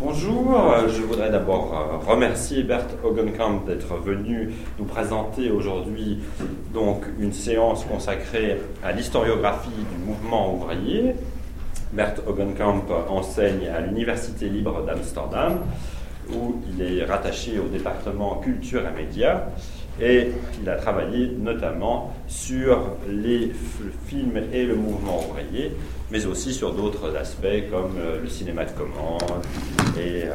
Bonjour, je voudrais d'abord euh, remercier Bert Hogenkamp d'être venu nous présenter aujourd'hui donc une séance consacrée à l'historiographie du mouvement ouvrier. Bert Hogenkamp enseigne à l'Université libre d'Amsterdam où il est rattaché au département culture et médias et il a travaillé notamment sur les films et le mouvement ouvrier, mais aussi sur d'autres aspects comme euh, le cinéma de commande et euh,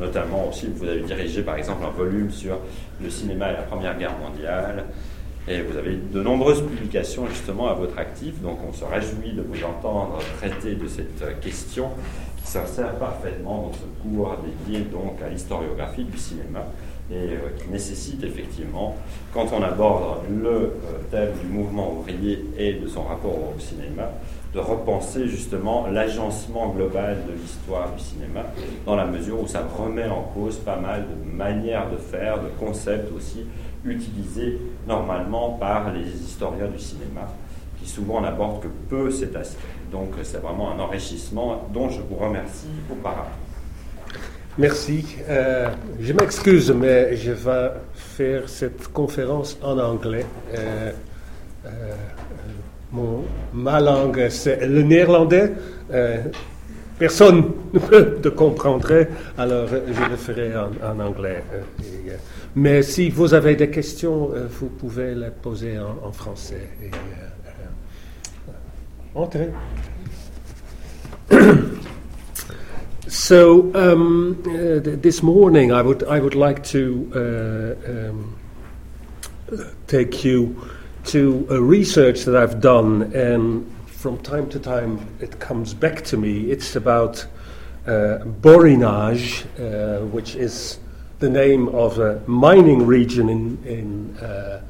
notamment aussi vous avez dirigé par exemple un volume sur le cinéma et la Première Guerre mondiale. Et vous avez de nombreuses publications justement à votre actif, donc on se réjouit de vous entendre traiter de cette question qui s'insère parfaitement dans ce cours dédié donc à l'historiographie du cinéma et euh, qui nécessite effectivement, quand on aborde le euh, thème du mouvement ouvrier et de son rapport au cinéma, de repenser justement l'agencement global de l'histoire du cinéma, dans la mesure où ça remet en cause pas mal de manières de faire, de concepts aussi utilisés normalement par les historiens du cinéma, qui souvent n'abordent que peu cet aspect. Donc c'est vraiment un enrichissement dont je vous remercie auparavant. Merci. Euh, je m'excuse, mais je vais faire cette conférence en anglais. Euh, euh, ma langue, c'est le néerlandais. personne ne comprendrait, alors je le ferai en, anglais. mais si vous avez des questions, vous pouvez les poser en, français. Entrez. So um, uh, th- this morning, I would I would like to uh, um, take you to a research that I've done, and from time to time it comes back to me. It's about uh, Borinage, uh, which is the name of a mining region in in uh,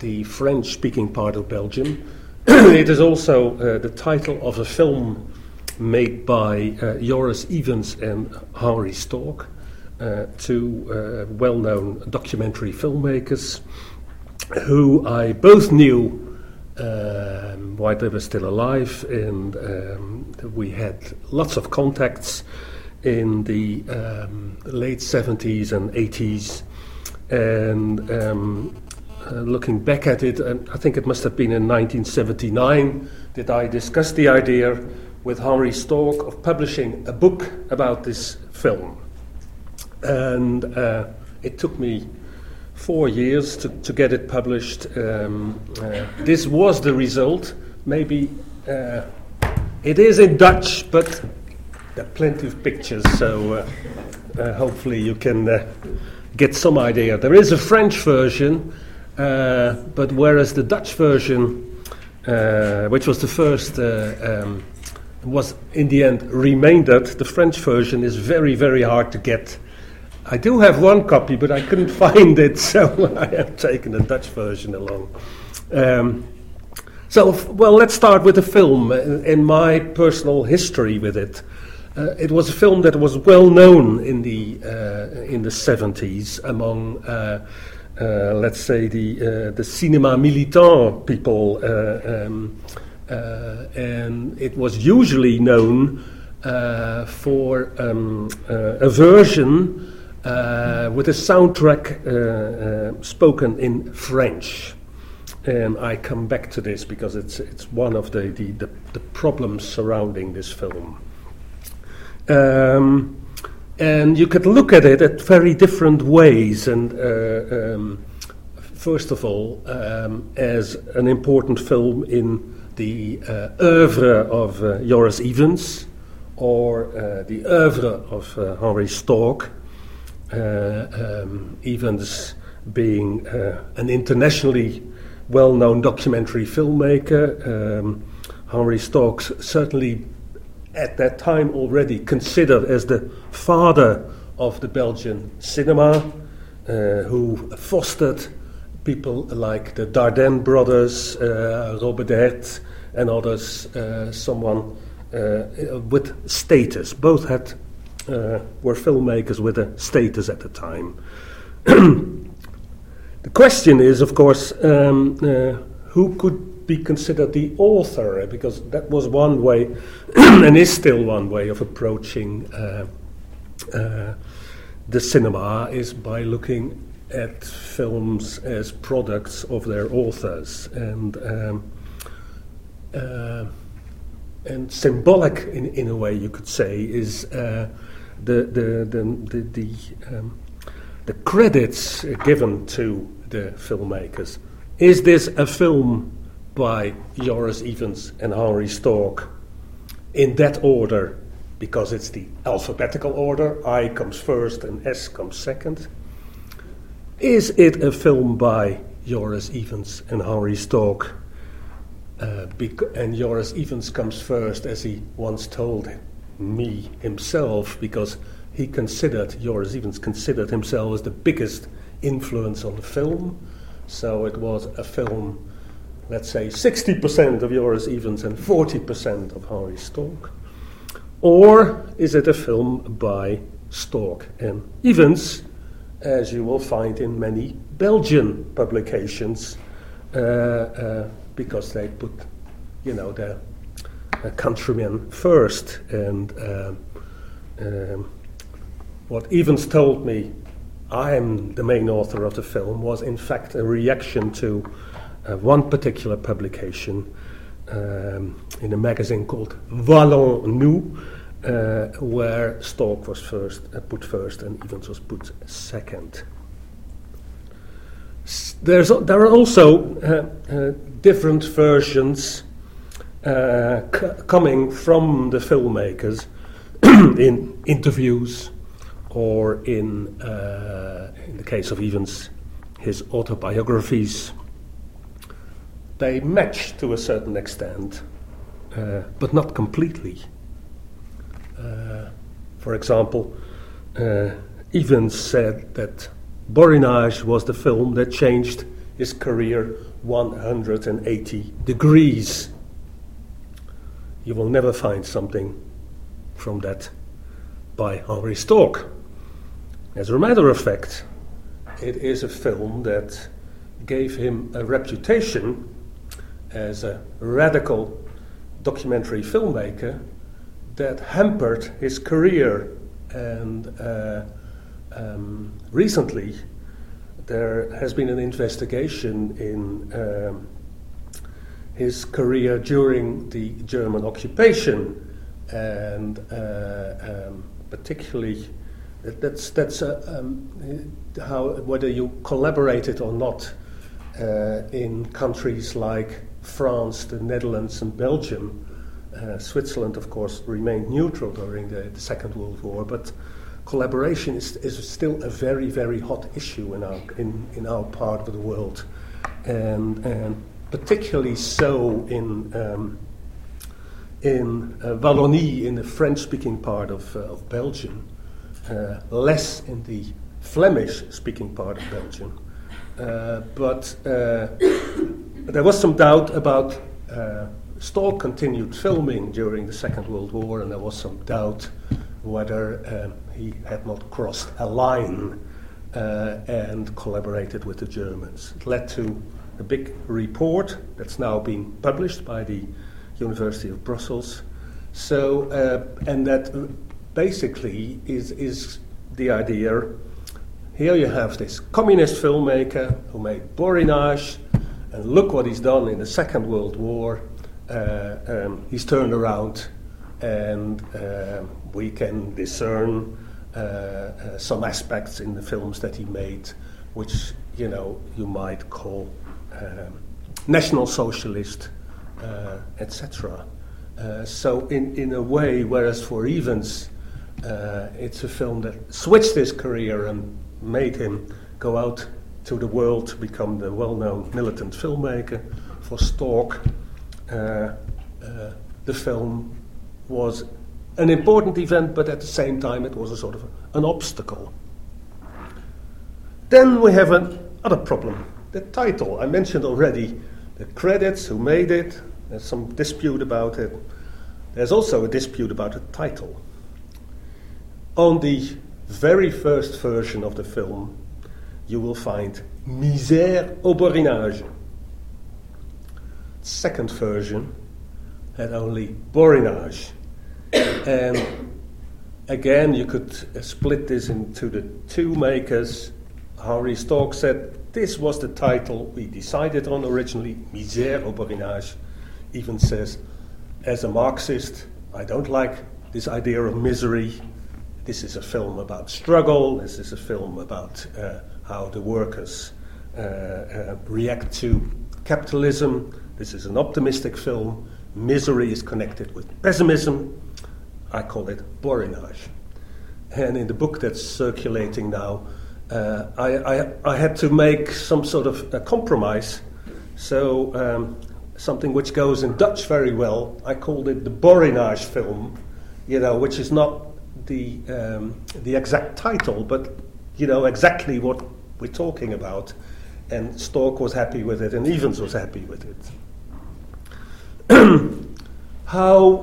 the French-speaking part of Belgium. it is also uh, the title of a film made by uh, Joris Ivens and Henri Storck, uh, two uh, well known documentary filmmakers who I both knew um, while they were still alive, and um, we had lots of contacts in the um, late 70s and 80s. And um, uh, looking back at it, I think it must have been in 1979 that I discussed the idea with Henry Storck of publishing a book about this film. And uh, it took me four years to, to get it published. Um, uh, this was the result. Maybe uh, it is in Dutch, but there are plenty of pictures, so uh, uh, hopefully you can uh, get some idea. There is a French version, but whereas the Dutch version, which was the first um, was in the end remaindered. The French version is very, very hard to get. I do have one copy, but I couldn't find it, so I have taken the Dutch version along. Um, so, well, let's start with the film and my personal history with it. Uh, it was a film that was well known in the uh, in the 70s among, uh, uh, let's say, the uh, the cinéma militant people. Uh, um, uh, and it was usually known uh, for um, uh, a version with a soundtrack spoken in French and I come back to this because it's it's one of the the, the, the problems surrounding this film. Um, and you could look at it at very different ways. And uh, um, first of all, um, as an important film in the uh, oeuvre of uh, Joris Ivens or uh, the oeuvre of uh, Henry Storck. Uh, um, Ivens being uh, an internationally well known documentary filmmaker. Um, Henry certainly at that time already considered as the father of the Belgian cinema, who fostered people like the Dardenne brothers, uh, Robert Hert, and others, uh, someone uh, with status. Both had uh, were filmmakers with a status at the time. the question is, of course, um, uh, who could be considered the author, because that was one way, and is still one way of approaching uh, the cinema is by looking at films as products of their authors and um, uh, and symbolic in, in a way you could say is uh, the the the the, the, um, the credits given to the filmmakers. Is this a film by Joris Ivens and Henry Storck in that order because it's the alphabetical order. I comes first and S comes second. Is it a film by Joris Ivens and Henry Storck? Uh, and Joris Ivens comes first, as he once told me himself, because he considered, Joris Ivens considered himself as the biggest influence on the film. So it was a film let's say 60% of Joris Ivens and 40% of Henry Storck? Or is it a film by Storck and Ivens, as you will find in many Belgian publications, uh, uh, because they put, you know, their uh, countrymen first. And um, um, what Ivens told me, I'm the main author of the film, was in fact a reaction to uh, one particular publication um, in a magazine called Wallons-Nous, uh, where Storck was first uh, put first and Ivens was put second. There's, there are also uh, uh, different versions uh, coming from the filmmakers in interviews or in, in the case of Ivens, his autobiographies they match to a certain extent, uh, but not completely. For example, uh, Ivens said that Borinage was the film that changed his career 180 degrees. You will never find something from that by Henry Storck. As a matter of fact, it is a film that gave him a reputation as a radical documentary filmmaker that hampered his career. And uh, um, recently, there has been an investigation in um, his career during the German occupation, and uh, um, particularly that's that's uh, um, how whether you collaborated or not uh, in countries like France, the Netherlands, and Belgium. Uh, Switzerland, of course, remained neutral during the, the, Second World War, but collaboration is, is still a very, very hot issue in our, in, in our part of the world, and, and particularly so in, um, in uh, Wallonie, in the French speaking part of, uh, of Belgium, uh, less in the Flemish speaking part of Belgium. Uh, but uh, there was some doubt about uh, continued filming during the Second World War, and there was some doubt whether um, he had not crossed a line uh, and collaborated with the Germans. It led to a big report that's now been published by the University of Brussels. So, uh, and that basically is, is the idea. Here you have this communist filmmaker who made Borinage, and look what he's done in the Second World War. Uh, um, he's turned around, and uh, we can discern uh, uh, some aspects in the films that he made, which you know you might call um, national socialist, uh, etc. Uh, so in in a way, whereas for Ivens, it's a film that switched his career and made him go out to the world to become the well known militant filmmaker. For Storck, uh, uh, Uh, uh, the film was an important event, but at the same time it was a sort of an obstacle. Then we have another problem the title. I mentioned already the credits, who made it, there's some dispute about it. There's also a dispute about the title. On the very first version of the film, you will find Misère au borinage. Second version had only borinage. and again, you could uh, split this into the two makers. Henri Storck said this was the title we decided on originally, Misère au Borinage. Ivens says, as a Marxist, I don't like this idea of misery. This is a film about struggle. This is a film about uh, how the workers uh, uh, react to capitalism. This is an optimistic film. Misery is connected with pessimism. I call it borinage. And in the book that's circulating now, uh, I, I, I, had to make some sort of a compromise. So, um, something which goes in Dutch very well, I called it the borinage film, you know, which is not the, um, the exact title, but, you know, exactly what we're talking about. And Storck was happy with it, and Ivens was happy with it. How,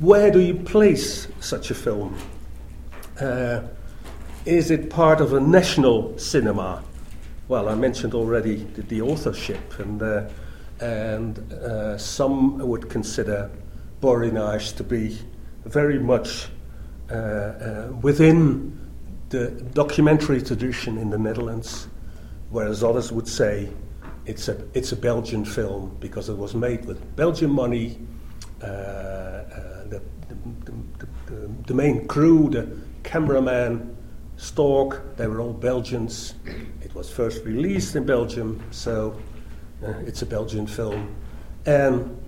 where do you place such a film? Uh, is it part of a national cinema? Well, I mentioned already the, the authorship, and, uh, and uh, some would consider Borinage to be very much uh, uh, within the documentary tradition in the Netherlands, whereas others would say it's a, it's a Belgian film because it was made with Belgian money uh, uh, the, the, the, the, main crew, the cameraman, Storck, they were all Belgians. It was first released in Belgium, so uh, it's a Belgian film. And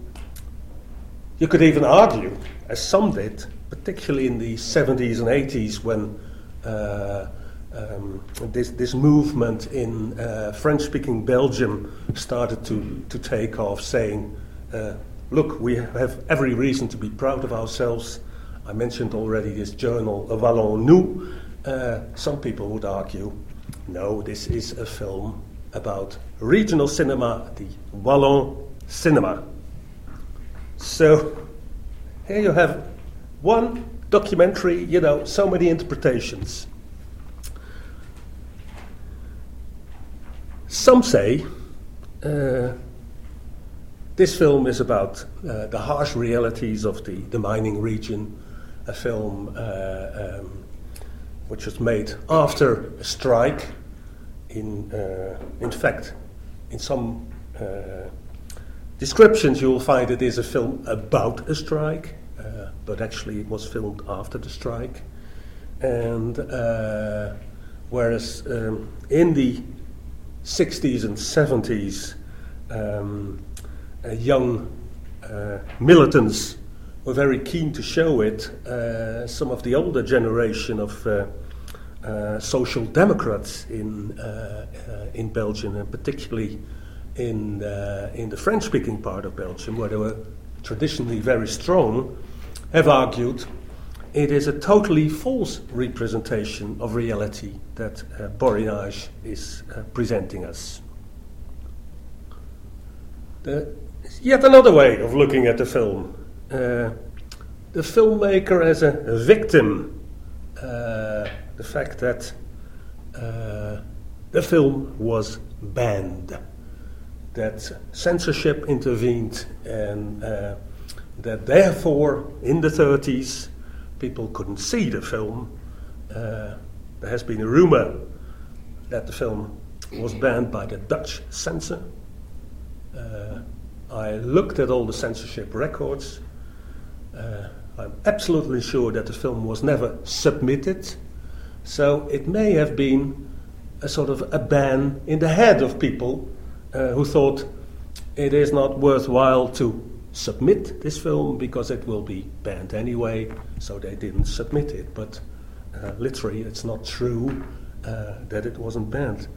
you could even argue, as some did, particularly in the 70s and 80s when uh, um, this, this movement in uh, French speaking Belgium started to, to take off, saying, uh, look, we have every reason to be proud of ourselves. I mentioned already this journal, Wallons-Nous. Uh, some people would argue, no, this is a film about regional cinema, the Wallon cinema. So here you have one documentary, you know, so many interpretations. Some say uh, this film is about uh, the harsh realities of the, the mining region, a film uh, um, which was made after a strike. In, uh, in fact, in some uh, descriptions, you will find it is a film about a strike, uh, but actually, it was filmed after the strike. And whereas um, in the 60s and 70s, um, uh, young uh, militants were very keen to show it. Uh, some of the older generation of social democrats in, in Belgium, and particularly in, in the French speaking part of Belgium, where they were traditionally very strong, have argued it is a totally false representation of reality that uh, Borinage is uh, presenting us. The yet another way of looking at the film. Uh, the filmmaker as a, a victim. Uh, the fact that uh, the film was banned, that censorship intervened, and uh, that therefore in the 30s people couldn't see the film. Uh, there has been a rumor that the film was banned by the Dutch censor. Uh, I looked at all the censorship records. Uh, I'm absolutely sure that the film was never submitted, so it may have been a sort of a ban in the head of people uh, who thought it is not worthwhile to submit this film because it will be banned anyway, so they didn't submit it. But uh, literally, it's not true uh, that it wasn't banned,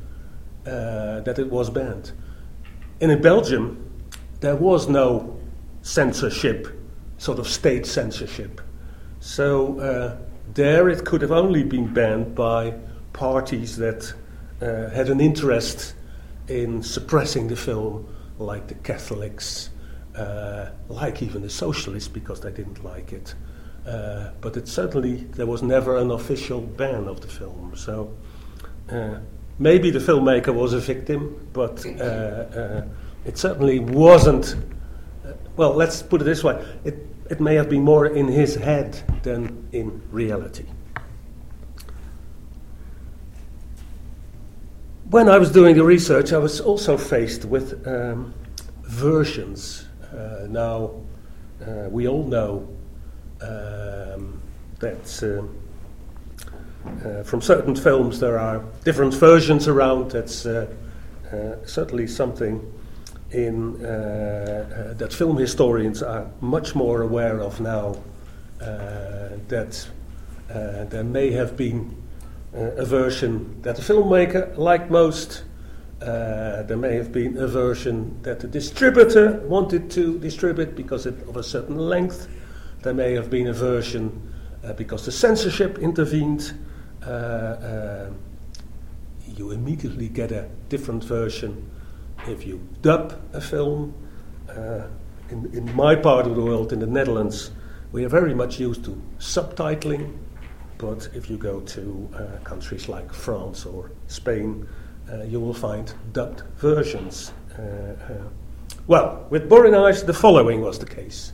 uh, that it was banned. And in Belgium, there was no censorship, sort of state censorship. So uh, there it could have only been banned by parties that uh, had an interest in suppressing the film, like the Catholics, uh, like even the socialists because they didn't like it. Uh, but it certainly there was never an official ban of the film. So uh, maybe the filmmaker was a victim, but uh, uh, it certainly wasn't. Uh, well, let's put it this way: it it may have been more in his head than in reality. When I was doing the research, I was also faced with um, versions uh, now, uh, we all know um, that uh, uh, from certain films there are different versions around. That's certainly something in that film historians are much more aware of now. that there may have been a version that the filmmaker liked most. Uh, there may have been a version that the distributor wanted to distribute because it, of a certain length. There may have been a version uh, because the censorship intervened. Uh, uh you immediately get a different version if you dub a film. Uh, in, in my part of the world, in the Netherlands, we are very much used to subtitling. But if you go to countries like France or Spain, you will find dubbed versions. Uh, uh, well, with Borinage, the following was the case.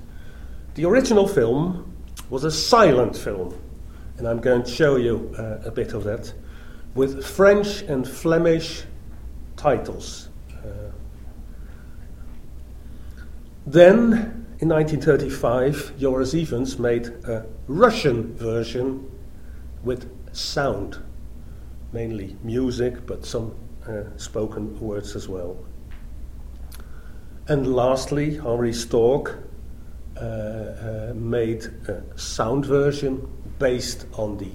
The original film was a silent film, and I'm going to show you uh, a bit of that, with French and Flemish titles. then, in 1935, Joris Ivens made a Russian version with sound, mainly music, but some uh, spoken words as well. And lastly, Henry Storck uh, uh, made a sound version based on the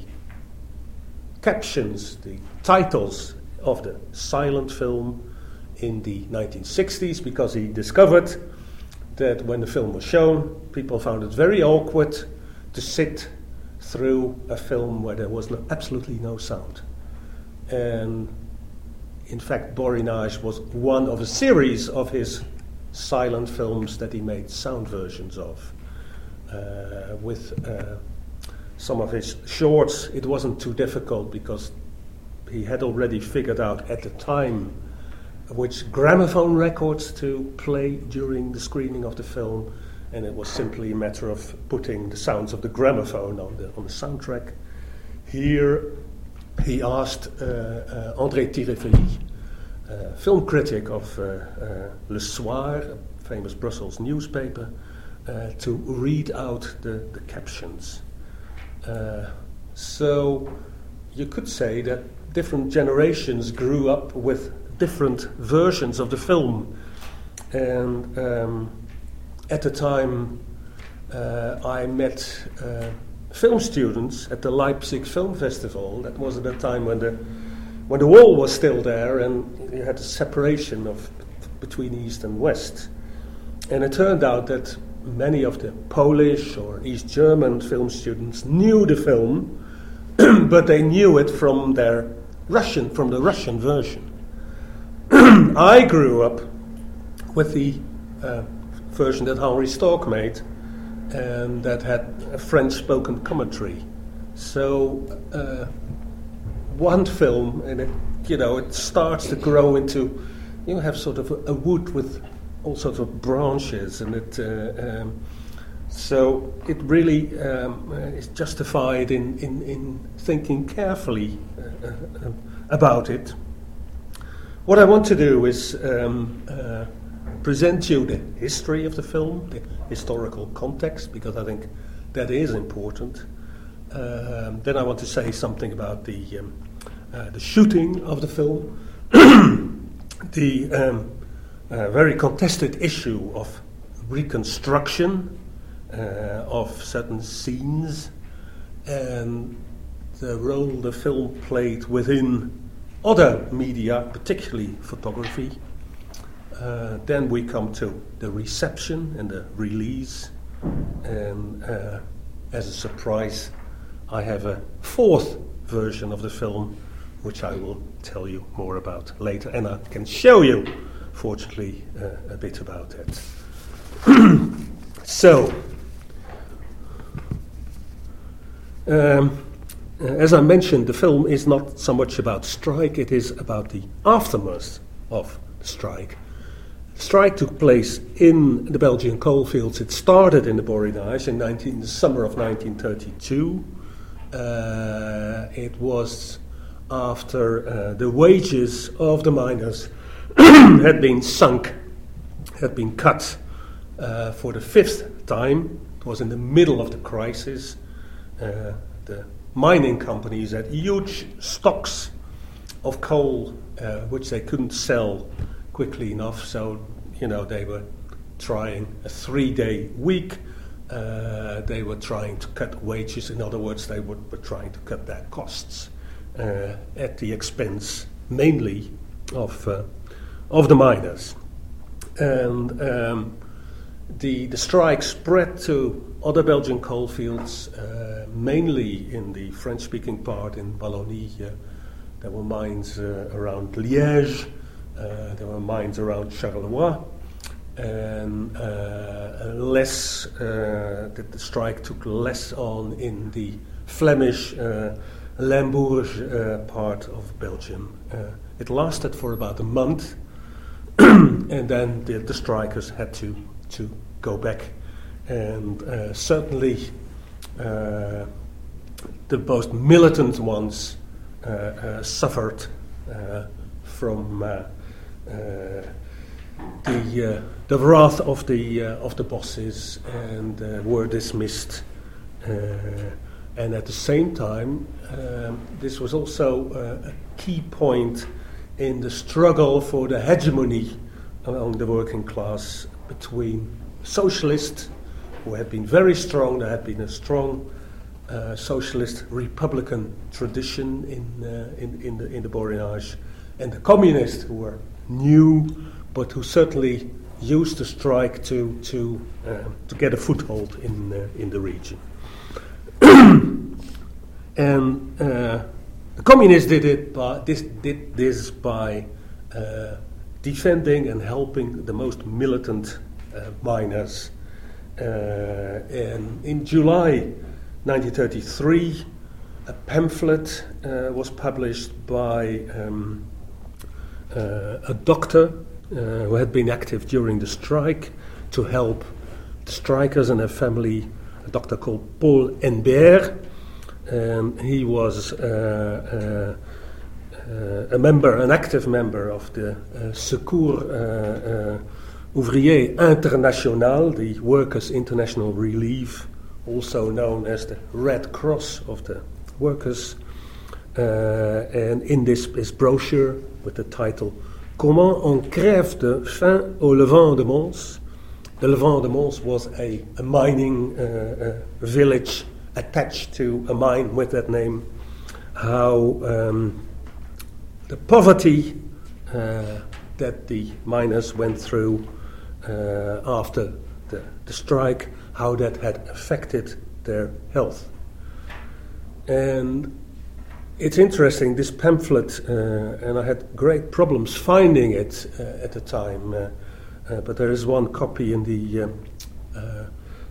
captions, the titles of the silent film in the 1960s because he discovered that when the film was shown, people found it very awkward to sit through a film where there was no, absolutely no sound. And in fact, Borinage was one of a series of his silent films that he made sound versions of. Uh, with uh, some of his shorts, it wasn't too difficult because he had already figured out at the time which gramophone records to play during the screening of the film and it was simply a matter of putting the sounds of the gramophone on the, on the soundtrack. Here, he asked uh, uh, André Thirifays, uh, film critic of Le Soir, a famous Brussels newspaper, to read out the, the captions. so you could say that different generations grew up with different versions of the film. And um, at the time, uh, I met uh, film students at the Leipzig Film Festival. That was at a time when the when the wall was still there, and you had a separation of between East and West. And it turned out that many of the Polish or East German film students knew the film, but they knew it from their Russian, from the Russian version. I grew up with the uh, version that Henry Storck made, and that had a French spoken commentary. So, uh, one film, and it, you know, it starts to grow into, you have sort of a, a wood with all sorts of branches, and it. Uh, um, so it really um, uh, is justified in, in, in thinking carefully uh, uh, about it. What I want to do is um, present you the history of the film, the historical context, because I think that is important. Um, then I want to say something about the um, uh, the shooting of the film, the um, uh, very contested issue of reconstruction uh, of certain scenes, and the role the film played within other media, particularly photography. Uh, then we come to the reception and the release. And uh, as a surprise, I have a fourth version of the film, which I will tell you more about later. And I can show you, fortunately, uh, a bit about it. so, um, as I mentioned, the film is not so much about strike, it is about the aftermath of strike strike took place in the Belgian coalfields. It started in the Borinage in, 19, the summer of 1932. Uh, it was after uh, the wages of the miners had been sunk, had been cut uh, for the fifth time. It was in the middle of the crisis. Uh, the mining companies had huge stocks of coal, uh, which they couldn't sell quickly enough. So, you know, they were trying a three-day week. Uh, they were trying to cut wages. In other words, they were, were trying to cut their costs uh, at the expense mainly of, uh, of the miners. And um, the, the strike spread to other Belgian coalfields, uh, mainly in the French speaking part in Wallonie. Uh, there were mines uh, around Liège, uh, there were mines around Charleroi, and uh, less, uh, the, the, strike took less on in the Flemish Limburg part of Belgium. it lasted for about a month, and then the, the strikers had to to go back. And uh, certainly uh, the most militant ones uh, suffered from the, the wrath of the, of the bosses and were dismissed. and at the same time, um, this was also a key point in the struggle for the hegemony among the working class between socialists who had been very strong, there had been a strong uh, socialist republican tradition in, uh, in, in, the, in the Borinage, and the communists who were new but who certainly used the strike to, to, uh, to get a foothold in, uh, in the region. and uh, the communists did, it by, this, did this by uh, defending and helping the most militant uh, miners. Uh, and in July 1933, a pamphlet uh, was published by um, a doctor who had been active during the strike to help the strikers and their family, a doctor called Paul Hennebert. Um, he was uh, uh, a member, an active member of the uh, Secours Ouvrier International, the Workers' International Relief, also known as the Red Cross of the workers. And in this, brochure with the title Comment on crève de faim au Levant de Mons, the Levant de Mons was a, a mining uh, uh, village attached to a mine with that name. How um, the poverty that the miners went through uh, after the, the strike, how that had affected their health. And it's interesting, this pamphlet, uh, and I had great problems finding it uh, at the time, uh, uh but there is one copy in the um, uh,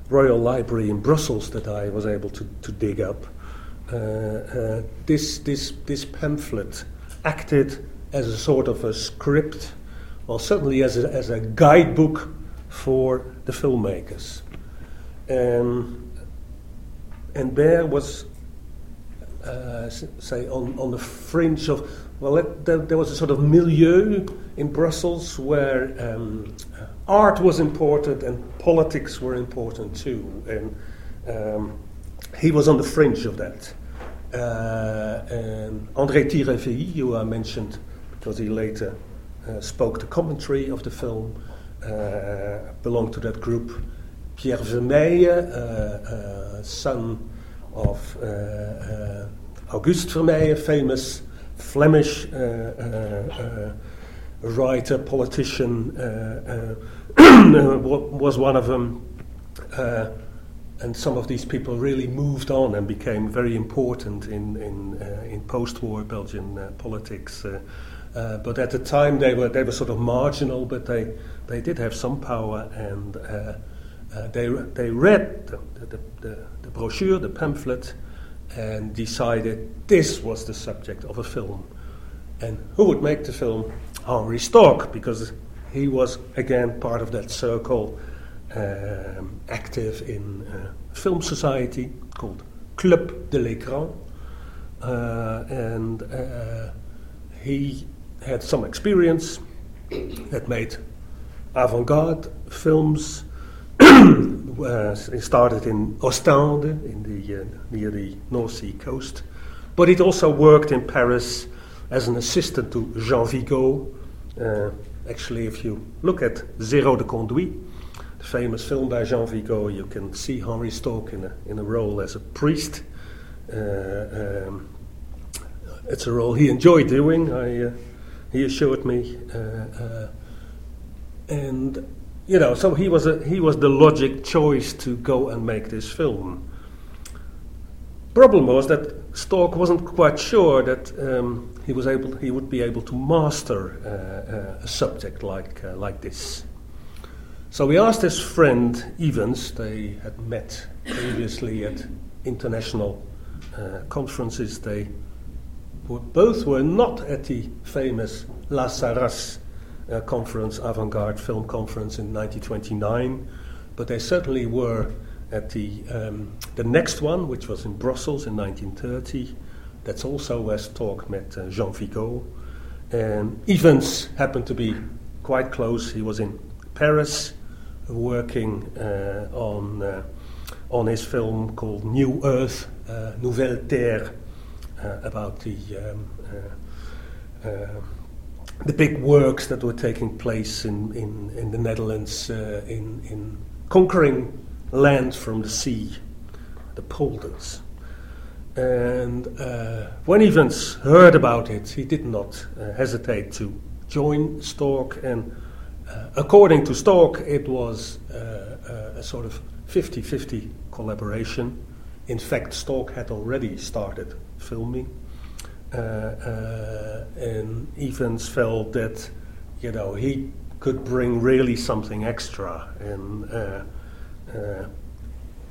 Royal Library in Brussels that I was able to, to dig up. Uh, this, this, this pamphlet acted as a sort of a script well, certainly as a, as a guidebook for the filmmakers. Um, and there was, uh, say, on, on the fringe of, well, it, there, there, was a sort of milieu in Brussels where um, art was important and politics were important too. And um, he was on the fringe of that. Uh, and André Thirifays, who I mentioned because he later uh, spoke the commentary of the film, uh, belonged to that group. Pierre Vermeylen, uh, son of Auguste Vermeylen, famous Flemish writer, politician, was one of them and some of these people really moved on and became very important in in, uh, in post-war Belgian uh, politics. Uh, uh, but at the time, they were they were sort of marginal, but they they did have some power, and uh, uh, they they read the, the, the, the, brochure, the pamphlet, and decided this was the subject of a film. And who would make the film? Henri Storck, because he was again part of that circle, um, active in a film society called Club de l'Écran uh, and uh, he had some experience, that made avant garde films. uh, he started in Ostende, in the, uh, near the North Sea coast, but he'd also worked in Paris as an assistant to Jean Vigo. Uh, actually, if you look at Zéro de Conduit, the famous film by Jean Vigo, you can see Henry Storck in a, in a role as a priest. Uh, um, it's a role he enjoyed doing, I, uh, he assured me. Uh, and, you know, so he was, a, he was the logic choice to go and make this film. Problem was that Storck wasn't quite sure that um, he was able, he would be able to master uh, uh, a subject like uh, like this. So we asked his friend Ivens. They had met previously at international uh, conferences. They both were not at the famous La Sarraz uh, conference, avant-garde film conference in 1929, but they certainly were at the, um, the next one, which was in Brussels in 1930. That's also where Storck met uh, Jean Vigo. Ivens happened to be quite close. He was in Paris working uh, on, uh, on his film called New Earth, uh, Nouvelle Terre, uh, about the, um, uh, the big works that were taking place in, in, in the Netherlands in, in conquering land from the sea, the polders. And uh, when Ivens heard about it, he did not uh, hesitate to join Storck. And uh, according to Storck, it was uh, uh, a sort of 50 50 collaboration. In fact, Storck had already started filming. Uh, and Ivens felt that, you know, he could bring really something extra. And uh,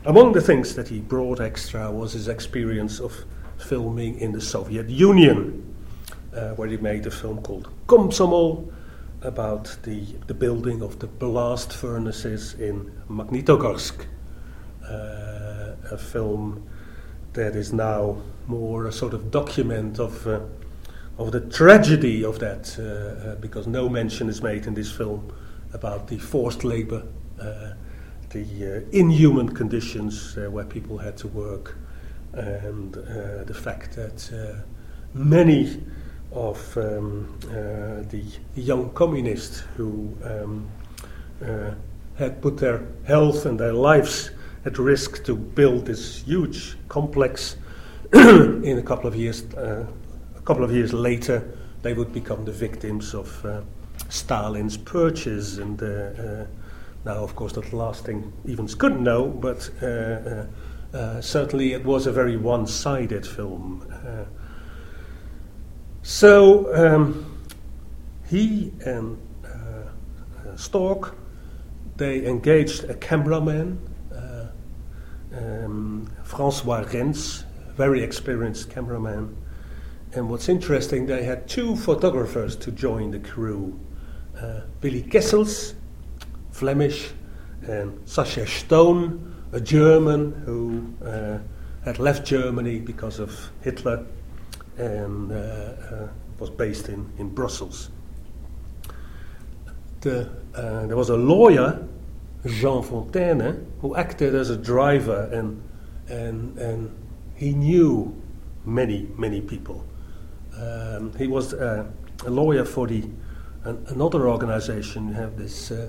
among the things that he brought extra was his experience of filming in the Soviet Union, uh, where he made a film called Komsomol about the, the building of the blast furnaces in Magnitogorsk, uh, a film that is now more a sort of document of, uh, of the tragedy of that, uh, uh because no mention is made in this film about the forced labor uh, the uh, inhuman conditions where people had to work, and the fact that many of um, the young communists who um, had put their health and their lives at risk to build this huge complex in a couple of years a couple of years later they would become the victims of Stalin's purges and now, of course, that last thing Ivens couldn't know, but uh, uh, uh, certainly it was a very one sided film. Uh, so um, he and uh, Storck they engaged a cameraman, um, Francois Rens, very experienced cameraman. And what's interesting, they had two photographers to join the crew uh, Willy Kessels, Flemish, and Sascha Stone, a German who uh, had left Germany because of Hitler and uh, uh, was based in, in Brussels. The, uh, there was a lawyer, Jean Fonteyne, who acted as a driver and, and, and he knew many, many people. Um, he was uh, a lawyer for the, an, another organization, you have this uh,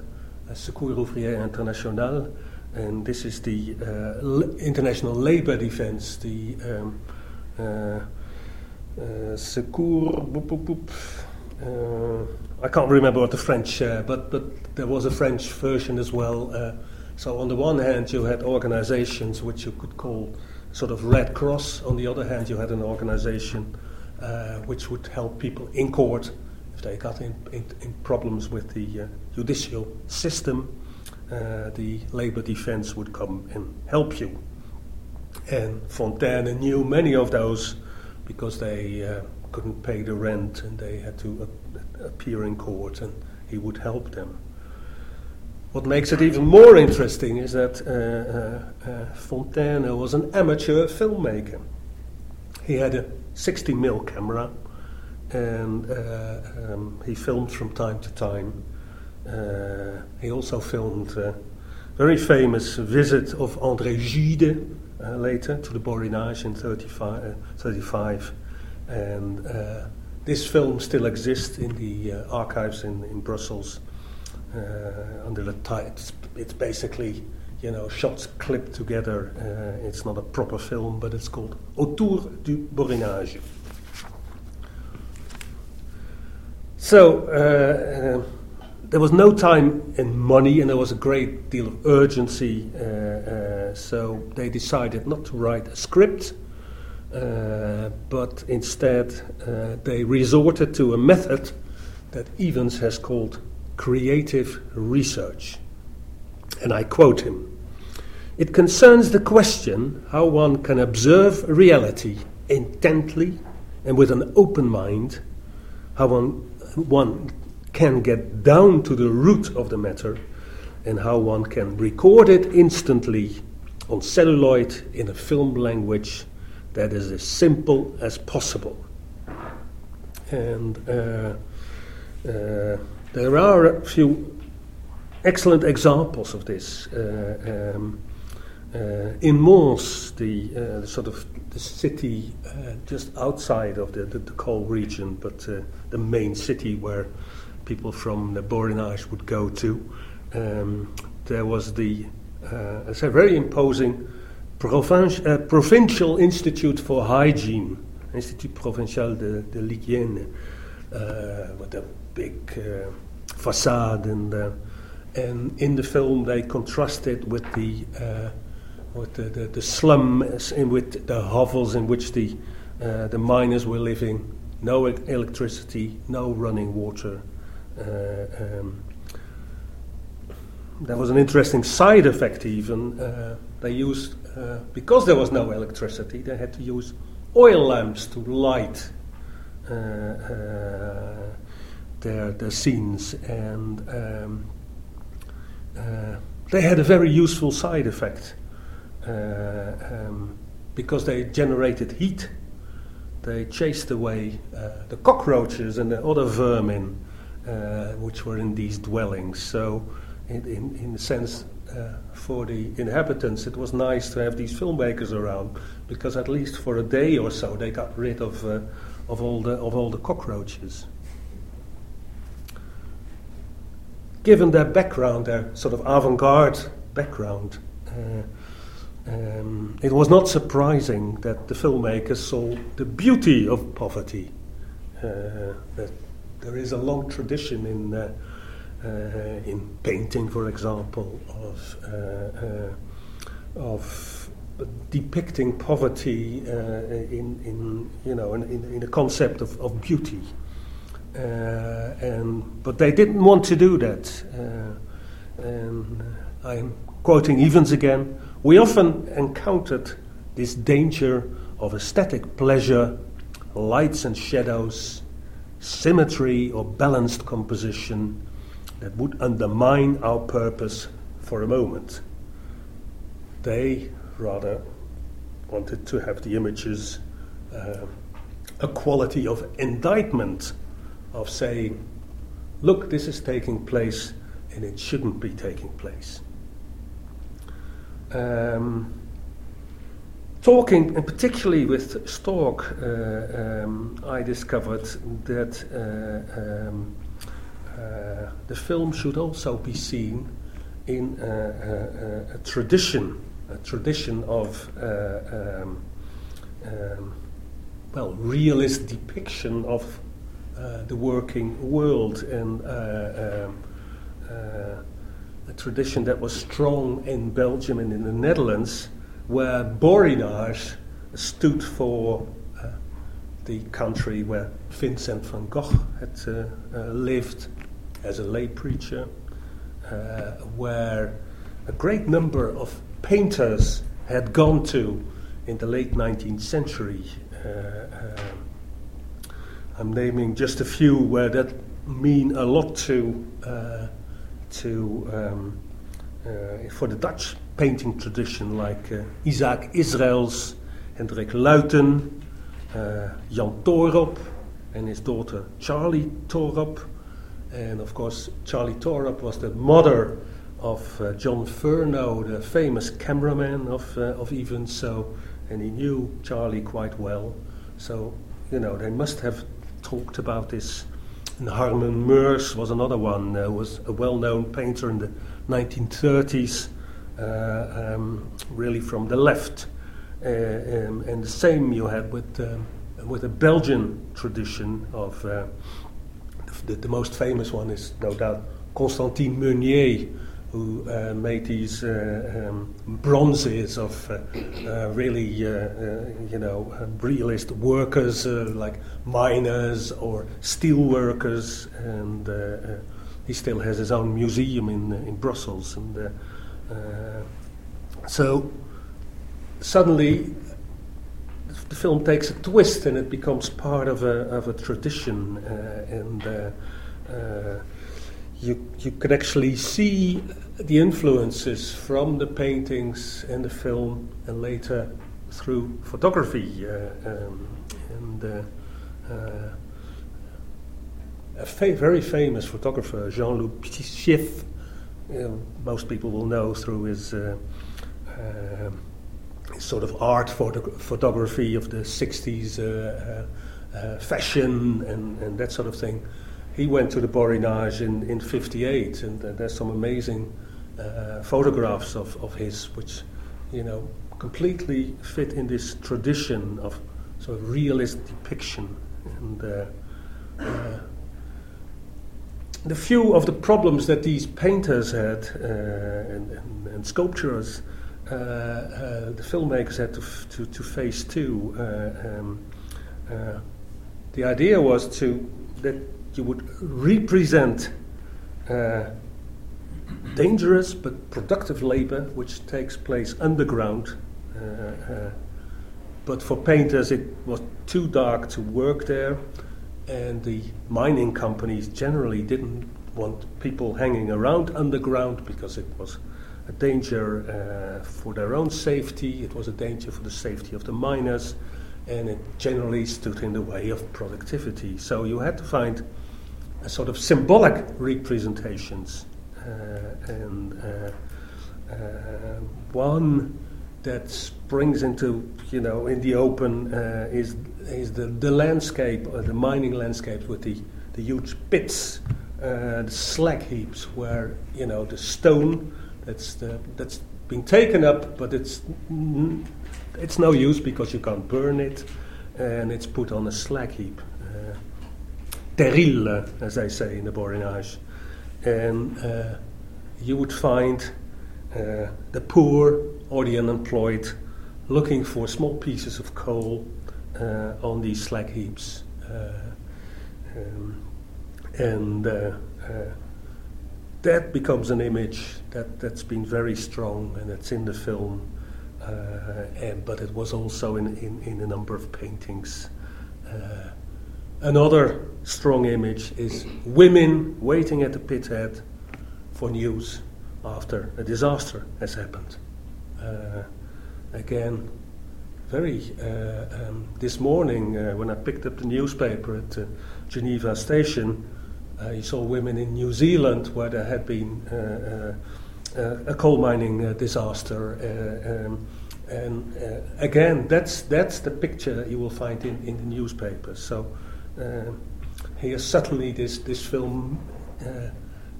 Secours Ouvrier International, and this is the uh, international labor defense, the um, uh, uh, Secours. Boop, boop, boop, uh, I can't remember what the French, but but there was a French version as well. So on the one hand, you had organizations which you could call sort of Red Cross. On the other hand, you had an organization which would help people in court if they got in, in, in problems with the uh, judicial system, uh, the labor defense would come and help you. And Fonteyne knew many of those because they uh, couldn't pay the rent and they had to appear in court, and he would help them. What makes it even more interesting is that uh, uh, uh, Fonteyne was an amateur filmmaker. He had a 60 mm camera, and uh, um, he filmed from time to time. Uh, he also filmed a very famous visit of André Gide uh, later to the Borinage in 35, uh, 35. and uh, this film still exists in the uh, archives in, in Brussels under the title. It's, it's basically you know, shots clipped together. Uh, it's not a proper film, but it's called Autour du Borinage. So uh, uh, there was no time and money, and there was a great deal of urgency. Uh, uh, so they decided not to write a script, uh, but instead they resorted to a method that Ivens has called creative research. And I quote him it concerns the question how one can observe reality intently and with an open mind, how one, one can get down to the root of the matter, and how one can record it instantly on celluloid in a film language that is as simple as possible. And uh, uh, there are a few excellent examples of this. Uh, um, uh, in Mons, the, uh, sort of the city uh, just outside of the, the, the coal region, but uh, the main city where people from the Borinage would go to, um, there was the uh, a very imposing Provinci- Provincial Institute for Hygiene, Institut Provincial de, de l'Hygiène, a big facade and. and in the film, they contrasted with the with the, the, the slum, in with the hovels in which the, uh, the miners were living, no electricity, no running water. Uh, um, there was an interesting side effect, even. Uh, they used, uh, because there was no electricity, they had to use oil lamps to light uh, uh, their, their scenes. And um, they had a very useful side effect. Uh, um, because they generated heat, they chased away uh, the cockroaches and the other vermin uh, which were in these dwellings. So, in, in, in a sense, uh, for the inhabitants, it was nice to have these filmmakers around because at least for a day or so they got rid of, uh, of, all, the, of all the cockroaches. Given their background, their sort of avant garde background, uh, um, it was not surprising that the filmmakers saw the beauty of poverty. Uh, that there is a long tradition in uh, uh, in painting, for example, of uh, uh, of depicting poverty in, in you know in, in, a concept of, of beauty. And but they didn't want to do that. and I'm quoting Ivens again. We often encountered this danger of aesthetic pleasure, lights and shadows, symmetry or balanced composition that would undermine our purpose for a moment. They rather wanted to have the images uh, a quality of indictment, of saying, look, this is taking place and it shouldn't be taking place. Um, talking, and particularly with Storck, uh, um, I discovered that uh, um, uh, the film should also be seen in a, tradition, a tradition of uh, um, um, well, realist depiction of uh, the working world and uh, um, a tradition that was strong in Belgium and in the Netherlands, where Borinage stood for uh, the country where Vincent van Gogh had uh, uh, lived as a lay preacher, uh, where a great number of painters had gone to in the late 19th century. Uh, um, I'm naming just a few where that mean a lot to uh, to um, uh, for the Dutch painting tradition, like uh, Isaac Israels, Hendrik Luyten, uh, Jan Toorop and his daughter Charley Toorop. And of course, Charley Toorop was the mother of uh, John Ferno, the famous cameraman of, uh, of Even So, and he knew Charley quite well. So, you know, they must have talked about this. And Harmen Meurs was another one, uh, was a well known painter in the 1930s, uh, um, really from the left. Uh, um, and the same you had with, um, with a Belgian tradition of. Uh, the, the, most famous one is no doubt Constantin Meunier, who uh, made these uh, um, bronzes of uh, uh really, uh, uh, you know, realist workers like miners or steel workers, and he still has his own museum in in Brussels, and so suddenly the film takes a twist and it becomes part of a, of a tradition and you, you can actually see the influences from the paintings and the film and later through photography uh, um, and uh, uh, a fa- very famous photographer Jeanloup Sieff most people will know through his sort of art photo- photography of the 60s uh, uh, uh, fashion and, and that sort of thing. He went to the Borinage in, in 58, and uh, there's some amazing uh, photographs of, of his, which, you know, completely fit in this tradition of sort of realist depiction. And uh, the few of the problems that these painters had and, and, and sculptors uh, uh, the filmmakers had to, f- to, to, face too. Uh, um, the idea was to that you would represent uh, dangerous but productive labor which takes place underground. Uh, uh, but for painters, it was too dark to work there, and the mining companies generally didn't want people hanging around underground because it was a danger uh, for their own safety, it was a danger for the safety of the miners, and it generally stood in the way of productivity. So you had to find sort of symbolic representations. Uh, and uh, uh, one that springs into, you know, in the open uh, is, is the, the landscape, the mining landscape with the, the huge pits, uh, the slag heaps where, you know, the stone that's the, that's been taken up, but it's it's no use because you can't burn it, and it's put on a slag heap, uh, as they say in the Borinage, and uh, you would find uh, the poor or the unemployed looking for small pieces of coal uh, on these slag heaps, uh, um, and uh, that becomes an image that, that's been very strong and it's in the film, uh, and, but it was also in, in, in a number of paintings. Uh, another strong image is women waiting at the pit head for news after a disaster has happened. Uh, again, very. Uh, um, this morning, uh, when I picked up the newspaper at Geneva station, uh, you saw women in New Zealand where there had been uh, uh, a coal mining disaster. Um, and again, that's, that's the picture you will find in, in the newspapers. So here, suddenly, this, this film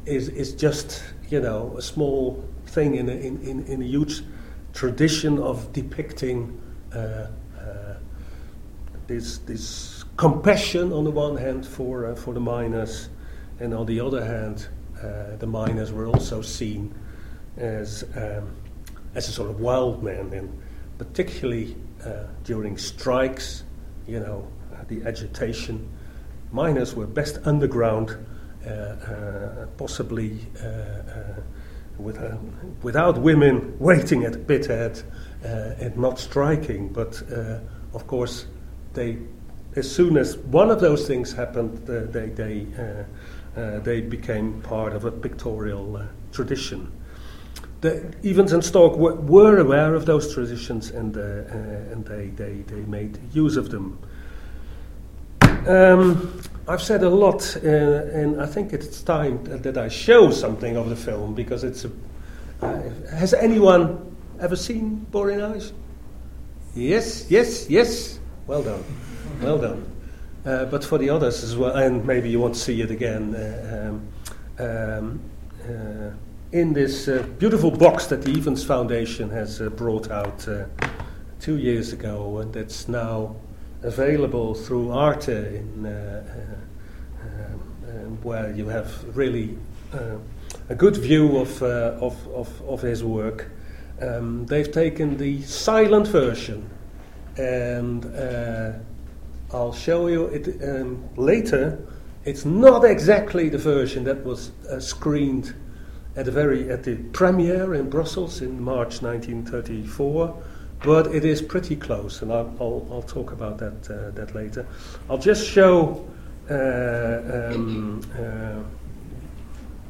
is, is just, you know, a small thing in a, in, in, in a huge tradition of depicting uh, uh, this, this compassion on the one hand for, uh, for the miners, and on the other hand, uh, the miners were also seen as, um, as a sort of wild man, and particularly uh, during strikes, you know, uh, the agitation. Miners were best underground, uh, uh, possibly uh, with, without women waiting at the pit head and not striking, but of course, they as soon as one of those things happened, they, they uh, they became part of a pictorial uh, tradition. The Ivens and Storck were, were, aware of those traditions and, uh, and they, they, they made use of them. Um, I've said a lot, uh, and I think it's time that I show something of the film because it's a. Uh, has anyone ever seen Borinage? Yes, yes, yes. Well done, well done. Uh, but for the others as well, and maybe you want to see it again. Uh, um, um, uh, in this uh, beautiful box that the Ivens Foundation has brought out two years ago, and that's now available through Arte, in, uh, uh, um, where you have really uh, a good view of, of, of, of, his work. Um, they've taken the silent version, and I'll show you it um, later. It's not exactly the version that was screened at the very at the premiere in Brussels in March 1934, but it is pretty close, and I'll, I'll, I'll talk about that uh, that later. I'll just show uh, um, uh,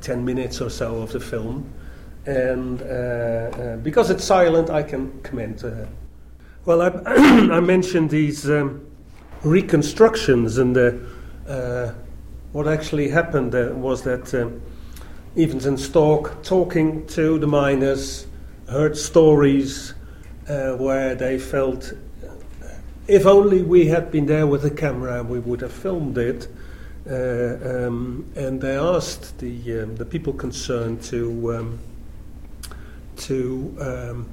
ten minutes or so of the film, and uh, uh, because it's silent, I can comment. Uh, well, I, I, mentioned these um, reconstructions, and what actually happened was that. Um, Ivens and Storck talking to the miners, heard stories uh, where they felt if only we had been there with a the camera, we would have filmed it. Uh, um, and they asked the um, the people concerned to um, to um,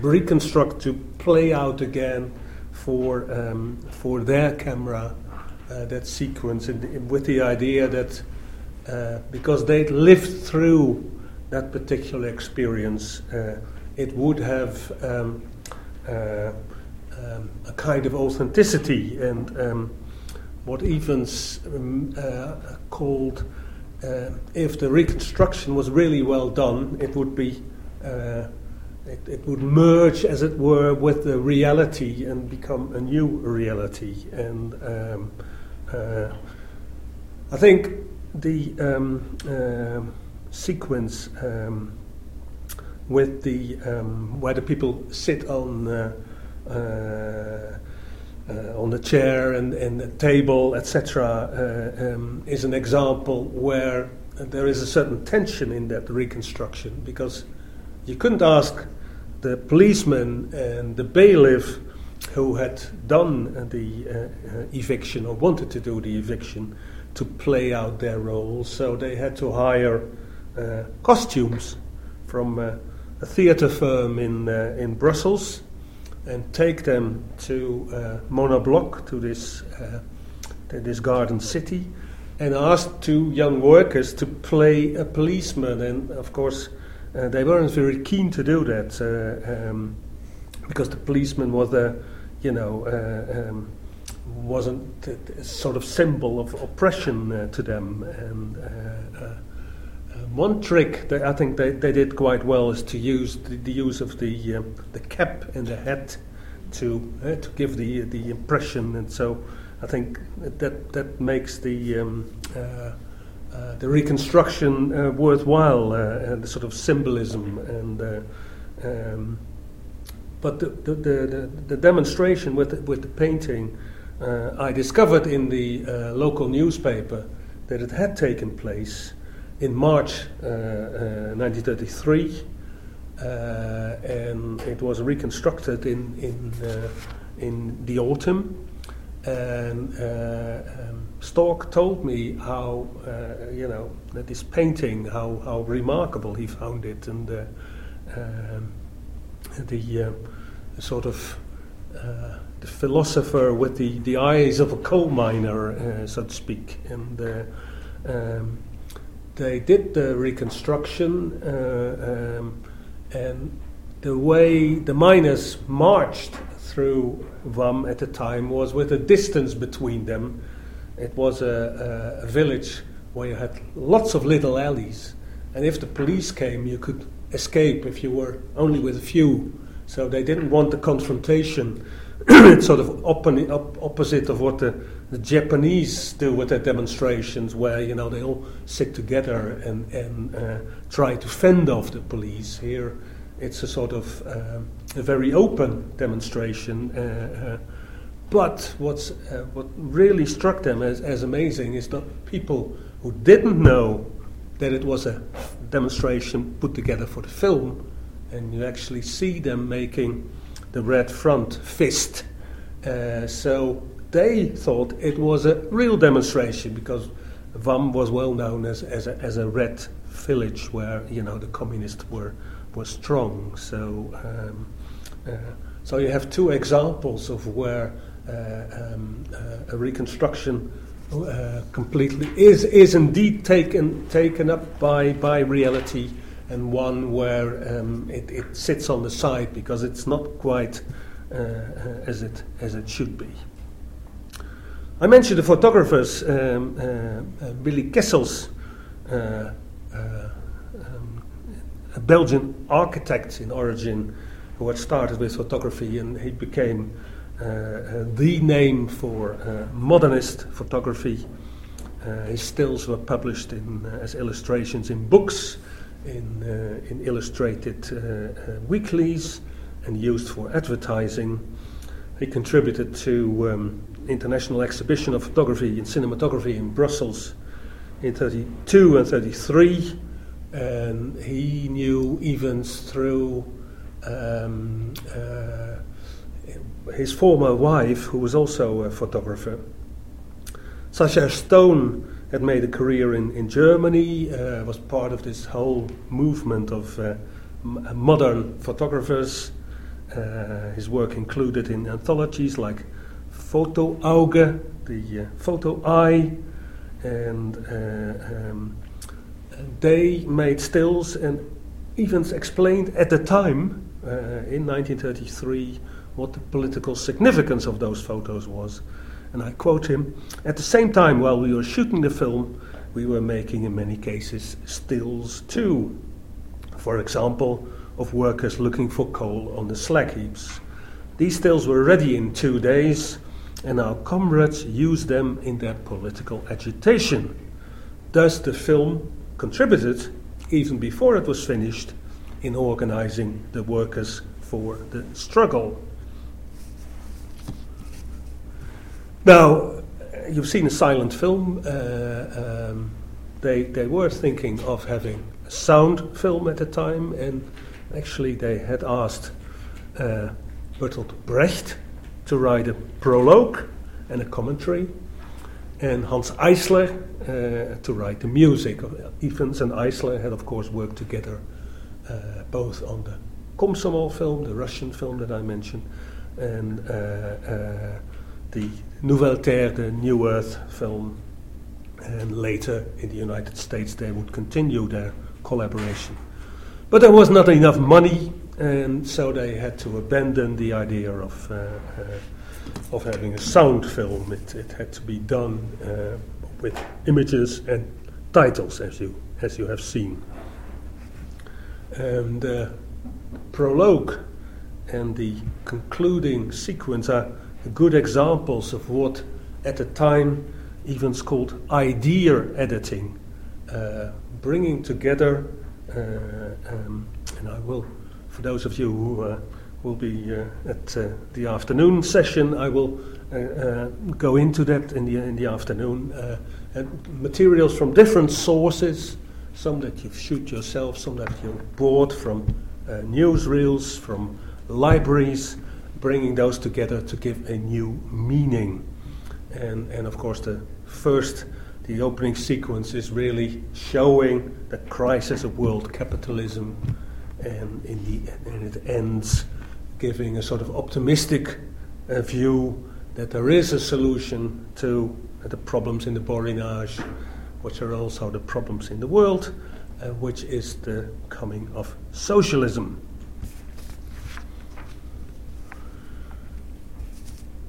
reconstruct, to play out again for um, for their camera uh, that sequence, with the idea that uh, because they'd lived through that particular experience, uh, it would have uh, um, a kind of authenticity and um, what Ivens um, uh, called, uh, if the reconstruction was really well done, it would be. It, it, would merge, as it were, with the reality and become a new reality. And um, I think the um, uh, sequence um, with the um, where the people sit on uh, uh, uh on the chair and, and the table, etc., uh, um, is an example where there is a certain tension in that reconstruction because you couldn't ask the policeman and the bailiff who had done the eviction or wanted to do the eviction to play out their roles, so they had to hire uh, costumes from uh, a theatre firm in uh, in Brussels and take them to uh, Mona Block to this uh, to this garden city, and ask two young workers to play a policeman, and of course uh, they weren't very keen to do that um, because the policeman was a you know. Um, wasn't a sort of symbol of oppression uh, to them. And uh, uh, one trick that I think they, they did quite well is to use the, the use of the um, the cap and the hat to uh, to give the the impression, and so I think that that makes the um, uh, uh, the reconstruction worthwhile, and the sort of symbolism and. Um, but the, the, the, the, demonstration with the, with the painting uh, I discovered in the uh, local newspaper that it had taken place in March 1933, uh, and it was reconstructed in in in the autumn. And um, Storck told me how you know that this painting, how how remarkable he found it, and um, the sort of uh, the philosopher with the, the eyes of a coal miner, uh, so to speak. And uh, um, they did the reconstruction, uh, um, and the way the miners marched through Wasmes at the time was with a distance between them. It was a, a, a village where you had lots of little alleys, and if the police came, you could escape if you were only with a few. So they didn't want the confrontation it's sort of oppo- op- opposite of what the, the, Japanese do with their demonstrations, where you know they all sit together and and uh, try to fend off the police. Here, it's a sort of uh, a very open demonstration. Uh, uh but what's, uh, what really struck them as, as amazing is that people who didn't know that it was a demonstration put together for the film, and you actually see them making the red front fist. Uh, so they thought it was a real demonstration because Wasmes was well known as, as, a, as a red village where you know the communists were were strong. So um, uh, so you have two examples of where uh, um, uh, a reconstruction uh, completely is is indeed taken taken up by by reality, and one where um, it, it, sits on the side because it's not quite uh, uh, as it as it should be. I mentioned the photographers um, Willy Kessels. Um, a Belgian architect in origin who had started with photography and he became uh, uh, the name for uh, modernist photography. his stills were published in, as illustrations in books, in, in illustrated weeklies, and used for advertising. He contributed to um, International Exhibition of Photography and Cinematography in Brussels in 32 and 33, and he knew Ivens through um, uh, his former wife, who was also a photographer. Sasha Stone had made a career in, in Germany, uh, was part of this whole movement of uh, m- modern photographers. Uh, his work included in anthologies like Foto-Auge, the photo eye, and, um, they made stills and even explained at the time, in 1933, what the political significance of those photos was. And I quote him At the same time, while we were shooting the film, we were making, in many cases, stills too. For example, of workers looking for coal on the slag heaps. These stills were ready in two days, and our comrades used them in their political agitation. Thus, the film contributed, even before it was finished, in organizing the workers for the struggle. Now, you've seen a silent film. Uh, um, they, they were thinking of having a sound film at the time, and actually, they had asked uh, Bertolt Brecht to write a prologue and a commentary, and Hanns Eisler uh, to write the music. Ivens and Eisler had, of course, worked together uh, both on the Komsomol film, the Russian film that I mentioned, and uh, uh, the Nouvelle Terre, the New Earth film, and later in the United States they would continue their collaboration. But there was not enough money, and so they had to abandon the idea of, uh, uh, of having a sound film. It, it had to be done uh, with images and titles, as you, as you have seen. And the prologue and the concluding sequence are good examples of what at the time Ivens called idea editing, uh, bringing together, uh, um, and I will, for those of you who uh, will be uh, at uh, the afternoon session, I will uh, go into that in the, in the afternoon. materials from different sources, some that you've shoot yourself, some that you bought from newsreels, from libraries, bringing those together to give a new meaning. And, and of course, the first, the opening sequence is really showing the crisis of world capitalism, and, in the, and it ends giving a sort of optimistic uh, view that there is a solution to the problems in the Borinage, which are also the problems in the world, uh, which is the coming of socialism.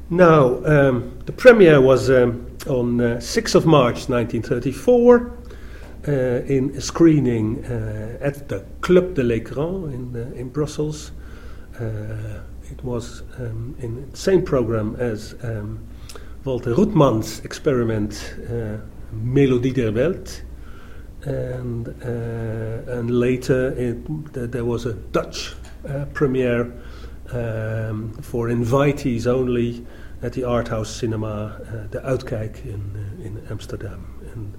Now, um, the premiere was um, on uh, 6th of March 1934 uh, in a screening uh, at the Club de l'Écran in, uh, in Brussels. It was um, in the same program as um, Walter Ruttmann's experiment Melodie der Welt. And, and later it, th- there was a Dutch premiere um, for invitees only at the art house cinema, uh, the Uitkijk in, uh, in Amsterdam. And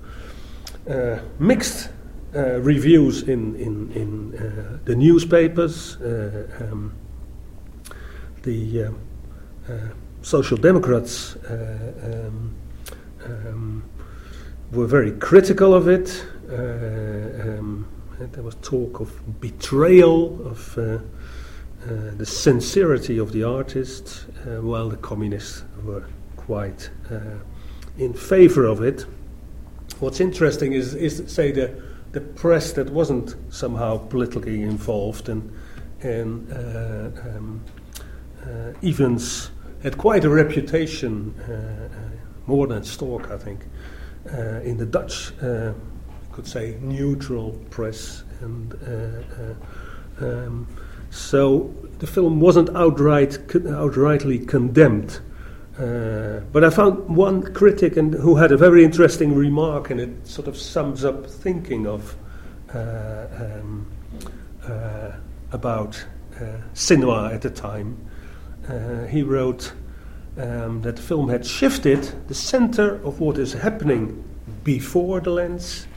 mixed uh, reviews in, in, in uh, the newspapers. Um, the Social Democrats um, um, were very critical of it. Um, there was talk of betrayal of uh, uh, the sincerity of the artist, uh, while the communists were quite uh, in favor of it. What's interesting is, is say the the press that wasn't somehow politically involved and and uh, um, uh, had quite a reputation, more than Storck, I think, in the Dutch, could say, neutral press and. Um, so the film wasn't outright outrightly condemned. Uh, but I found one critic and who had a very interesting remark, and it sort of sums up thinking of uh, um, uh, about uh, at the time. Uh, he wrote um, that the film had shifted the center of what is happening before the lens,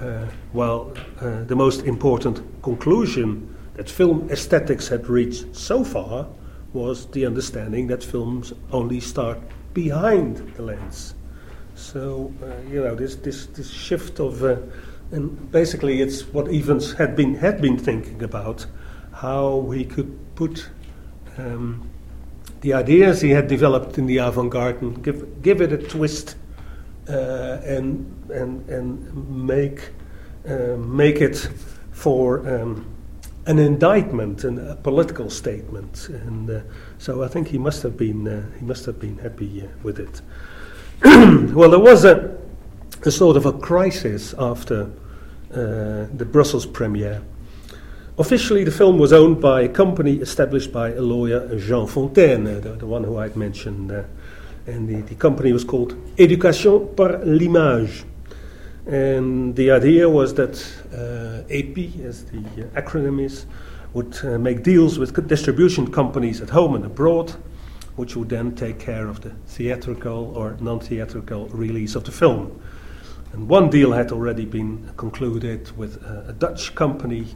uh, while the most important conclusion that film aesthetics had reached so far was the understanding that films only start behind the lens. So uh, you know this this this shift of uh, and basically it's what Ivens had been had been thinking about how he could put um, the ideas he had developed in the avant-garde and give give it a twist uh, and and and make uh, make it for um, an indictment and a political statement, and uh, so I think he must have been uh, he must have been happy uh, with it. well, there was a, a, sort of a crisis after uh, the Brussels premiere. Officially, the film was owned by a company established by a lawyer, Jean Fonteyne, uh, the, the, one who I'd mentioned, uh, and the, the company was called Éducation par l'image. And the idea was that uh, AP, as the acronym is, would uh, make deals with distribution companies at home and abroad, which would then take care of the theatrical or non theatrical release of the film. And one deal had already been concluded with uh, a Dutch company,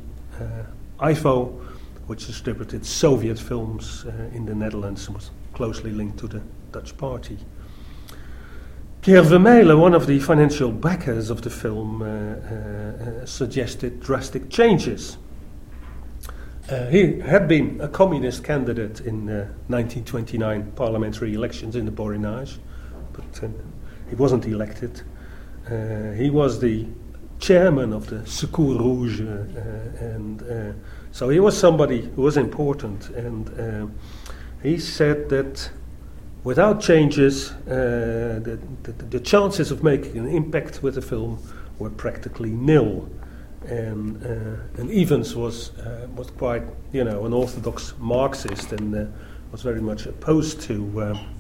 uh, IFO, which distributed Soviet films uh, in the Netherlands and was closely linked to the Dutch party. Pierre Vermeylen, one of the financial backers of the film, uh, uh, suggested drastic changes. Uh, he had been a communist candidate in 1929 uh, parliamentary elections in the Borinage, but uh, he wasn't elected. Uh, he was the chairman of the Secours Rouge, and so he was somebody who was important. And he said that without changes, uh, the, the, the, chances of making an impact with the film were practically nil. And, uh, and Ivens was, uh, was quite, you know, an orthodox Marxist and uh, was very much opposed to, um,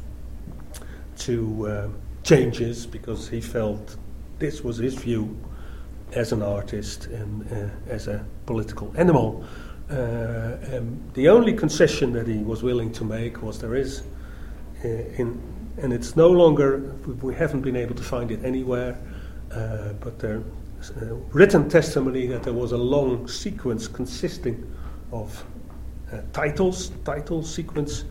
to uh, changes because he felt this was his view as an artist and uh, as a political animal. Um, the only concession that he was willing to make was there is uh, in, and it's no longer, we haven't been able to find it anywhere, uh, but there uh, written testimony that there was a long sequence consisting of uh, titles, title sequence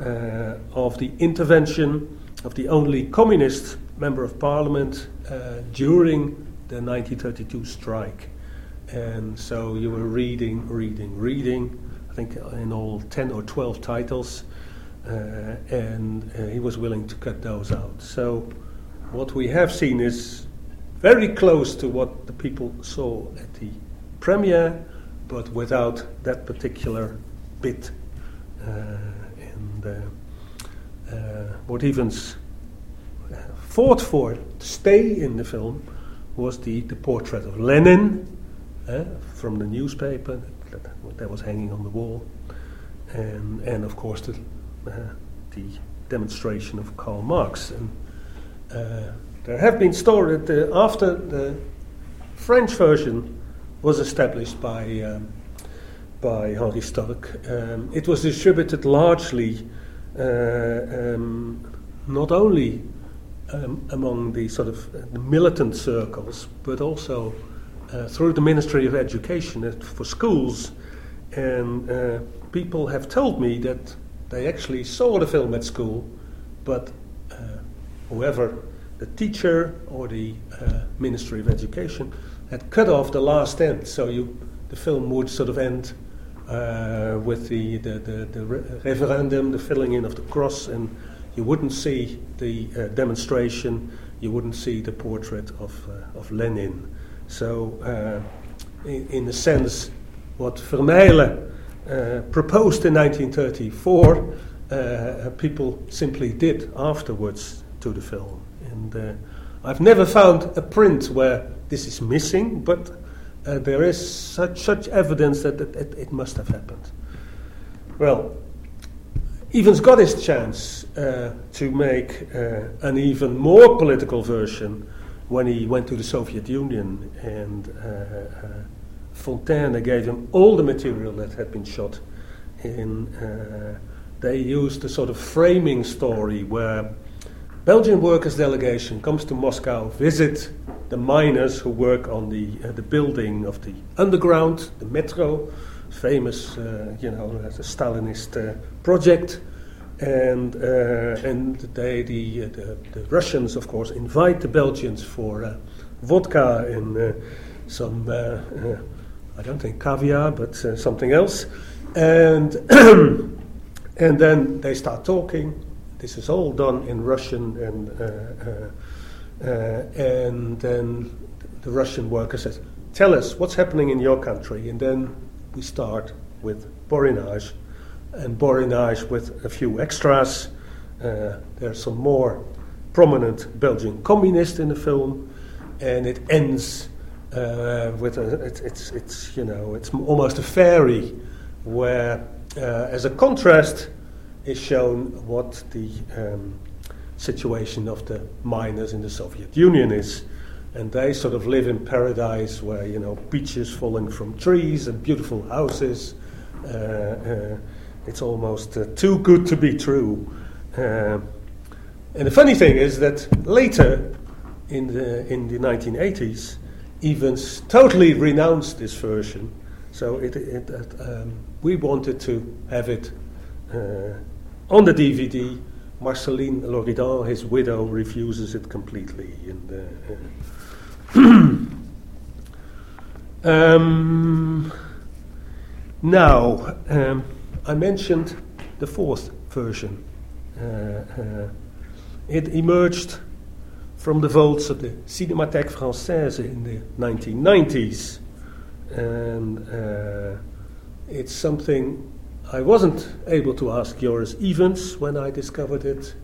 uh, of the intervention of the only communist member of parliament uh, during the 1932 strike. And so you were reading, reading, reading, I think in all 10 or 12 titles. Uh, and uh, he was willing to cut those out. So, what we have seen is very close to what the people saw at the premiere, but without that particular bit. Uh, and what Ivens fought for to stay in the film was the, the portrait of Lenin uh, from the newspaper that, that, was hanging on the wall, and, and of course the the demonstration of Karl Marx. And uh, there have been stories uh, after the French version was established by um, by Henri Storck, um, it was distributed largely uh, um, not only um, among the sort of uh, militant circles, but also uh, through the Ministry of Education for schools. And uh, people have told me that they actually saw the film at school, but uh, whoever, the teacher or the uh, Ministry of Education, had cut off the last end. So you, the film would sort of end uh, with the, the, the, the re- referendum, the filling in of the cross, and you wouldn't see the uh, demonstration, you wouldn't see the portrait of, uh, of Lenin. So, uh, in, in a sense, what Vermeylen uh, proposed in 1934, uh, people simply did afterwards to the film. And I've never found a print where this is missing, but uh, there is such, such evidence that it, it, it, must have happened. Well, Ivens got his chance uh, to make uh, an even more political version when he went to the Soviet Union, and uh, Fonteyne gave him all the material that had been shot. In, uh, they used a sort of framing story where Belgian workers' delegation comes to Moscow, visit the miners who work on the, uh, the building of the underground, the metro, famous, uh, you know, as a Stalinist uh, project. And, uh, and they, the, uh, the, the, Russians, of course, invite the Belgians for vodka and some, I don't think caviar, but something else. And, and then they start talking. This is all done in Russian and uh, and then the Russian worker says, Tell us what's happening in your country. And then we start with Borinage, and Borinage with a few extras. Uh, there are some more prominent Belgian communists in the film, and it ends uh, with a, it, it's, it's, you know, it's almost a fairy where, uh, as a contrast, is shown what the um, situation of the miners in the Soviet Union is. And they sort of live in paradise where, you know, beaches falling from trees and beautiful houses. Uh, uh, it's almost uh, too good to be true. Uh, and the funny thing is that later, in the, in the 1980s, Ivens totally renounced this version. So it, it, um, we wanted to have it uh, on the DVD Marceline Loridan, his widow, refuses it completely. And, uh, um, now, um, I mentioned the fourth version. Uh, uh, it emerged from the vaults of the Cinémathèque Française in the 1990s. And uh, it's something I wasn't able to ask Joris Ivens when I discovered it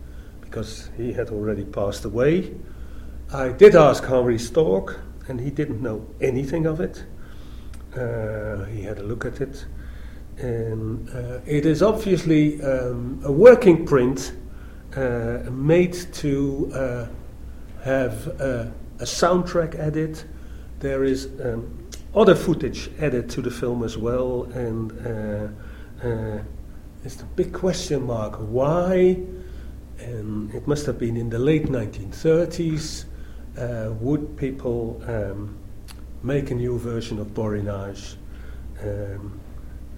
because he had already passed away. I did ask Henri Storck, and he didn't know anything of it. Uh, he had a look at it, and uh, it is obviously um, a working print uh, made to uh, have a soundtrack added. There is um, other footage added to the film as well, and uh, uh, it's the big question mark. Why? And it must have been in the late 1930s. Uh, would people um, make a new version of Borinage? Um,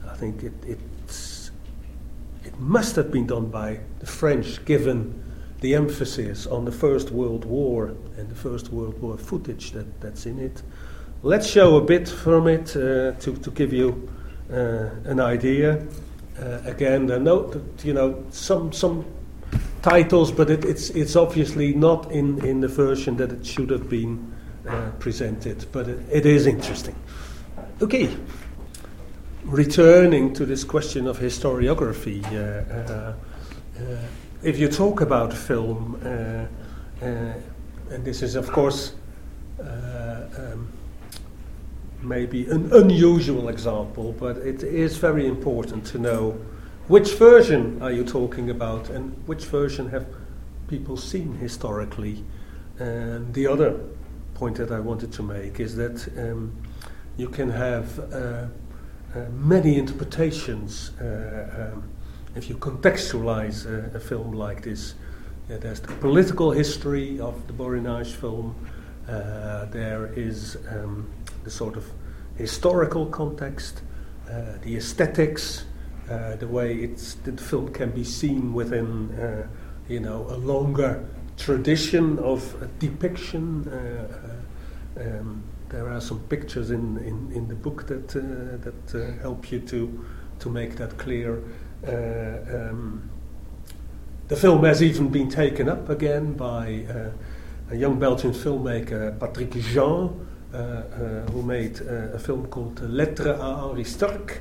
I think it, it must have been done by the French, given the emphasis on the First World War and the First World War footage that, that's in it. Let's show a bit from it uh, to, to give you uh, an idea. Uh, again, there are no, you know, some some titles, but it, it's it's obviously not in, in the version that it should have been uh, presented. But it, it is interesting. Okay, returning to this question of historiography, uh, uh if you talk about film, and this is of course. Um, maybe an unusual example, but it is very important to know which version are you talking about and which version have people seen historically. And the other point that I wanted to make is that um, you can have uh, uh, many interpretations, uh, um, if you contextualize a, a film like this, uh, there's the political history of the Borinage film. Uh, there is um, the sort of historical context, uh, the aesthetics, uh, the way it's the film can be seen within, uh, you know, a longer tradition of depiction. Uh, um, there are some pictures in, in, in the book that that help you to to make that clear. Um, the film has even been taken up again by uh, a young Belgian filmmaker, Patrick Jean, uh, uh, who made a film called Lettres à Henri Storck.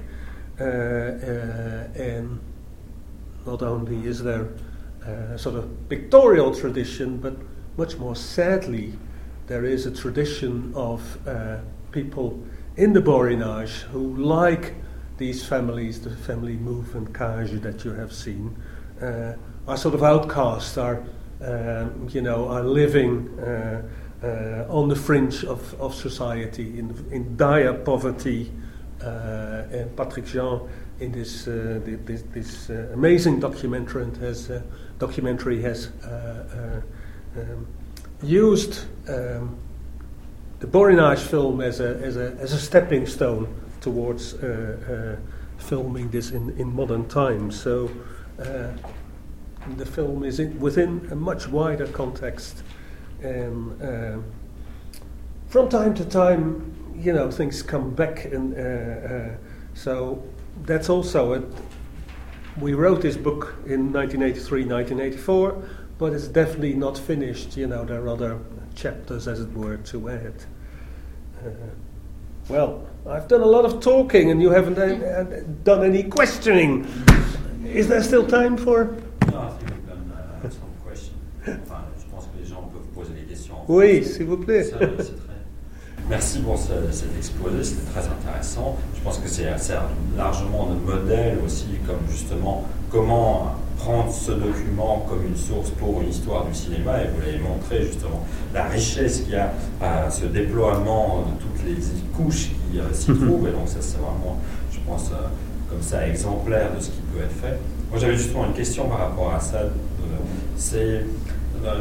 and not only is there a sort of pictorial tradition, but much more sadly, there is a tradition of people in the Borinage who like these families, the family Mouve and Cage that you have seen, uh, are sort of outcasts, are um, you know, are living uh, uh, on the fringe of, of society in, in dire poverty. Uh, and Patrick Jean, in this this, this amazing documentary has documentary has um, used um, the Borinage film as a, as a, as a stepping stone towards uh, uh, filming this in, in modern times. So uh, the film is in, within a much wider context. And uh, from time to time, you know, things come back, and uh, uh, so that's also it. We wrote this book in 1983, 1984, but it's definitely not finished. You know, there are other chapters, as it were, to add. Uh, well, I've done a lot of talking, and you haven't done any questioning. Is there still time for? Oui, s'il vous plaît. Merci pour ce, cet exposé, c'était très intéressant. Je pense que c'est largement un modèle aussi, comme justement comment prendre ce document comme une source pour une histoire du cinéma, et vous l'avez montré justement, la richesse qu'il y a à ce déploiement de toutes les couches qui euh, s'y mhm. trouvent, et donc ça c'est vraiment, je pense, euh, comme ça exemplaire de ce qui peut être fait. Moi j'avais justement une question par rapport à ça, c'est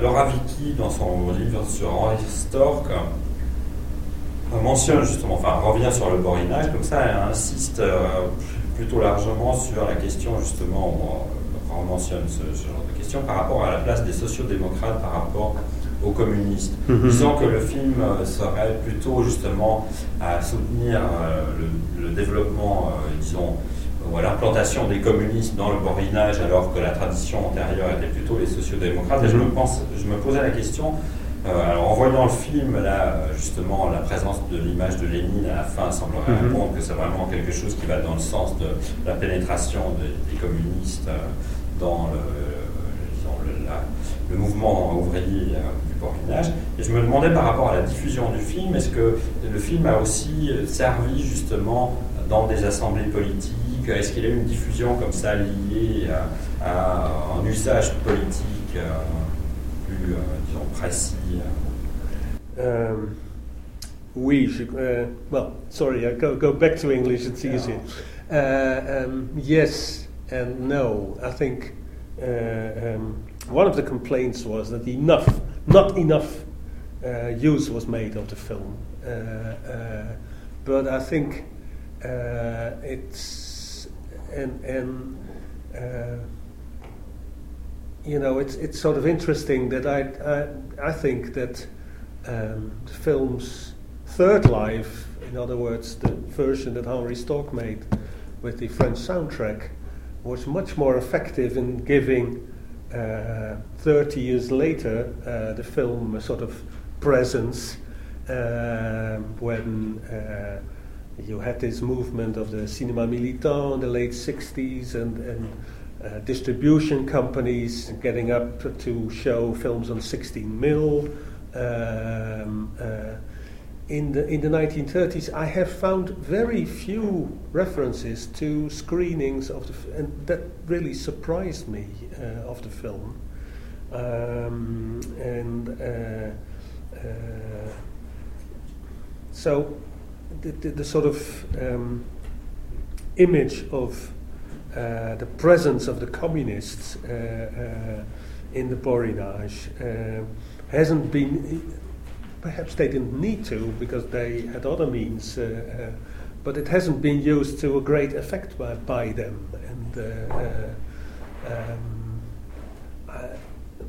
Laura Vicky, dans son livre sur Henri Stork, euh, mentionne justement, enfin revient sur le borinage, comme ça elle insiste euh, plutôt largement sur la question justement, on, on mentionne ce, genre de question par rapport à la place des sociodémocrates par rapport aux communistes, mm disant que le film euh, serait plutôt justement à soutenir le, développement, disons, ou à l'implantation des communistes dans le borinage alors que la tradition antérieure était plutôt les sociodémocrates. Et je me, pense, je me posais la question, euh, alors en voyant le film, là, justement, la présence de l'image de Lénine à la fin semblerait mhm. répondre que c'est vraiment quelque chose qui va dans le sens de la pénétration des communistes euh, dans le, le, mouvement ouvrier euh, du borinage. Et je me demandais par rapport à la diffusion du film, est-ce que le film a aussi servi justement dans des assemblées politiques? Est-ce qu'il y a une diffusion comme ça liée à, un usage politique euh, plus, euh, disons, précis Oui, je, well, sorry, I go, go back to English, it's easier. Uh, um, yes and no. I think uh, um, one of the complaints was that enough, not enough uh, use was made of the film. Uh, uh, but I think it's and and uh, you know it's it's sort of interesting that I I, I think that um, the film's third life, in other words, the version that Henri Storck made with the French soundtrack, was much more effective in giving. Uh, 30 years later, uh, the film a sort of presence um, when uh, you had this movement of the cinema militant in the late 60s and, and uh, distribution companies getting up to show films on 16 mil. Um, uh, in the in the 1930s, I have found very few references to screenings of the, and that really surprised me uh, of the film. Um, and uh, uh, so the, the, the sort of um, image of uh, the presence of the communists uh, uh, in the Borinage hasn't been. Perhaps they didn't need to because they had other means, but it hasn't been used to a great effect by, by them. And um, I,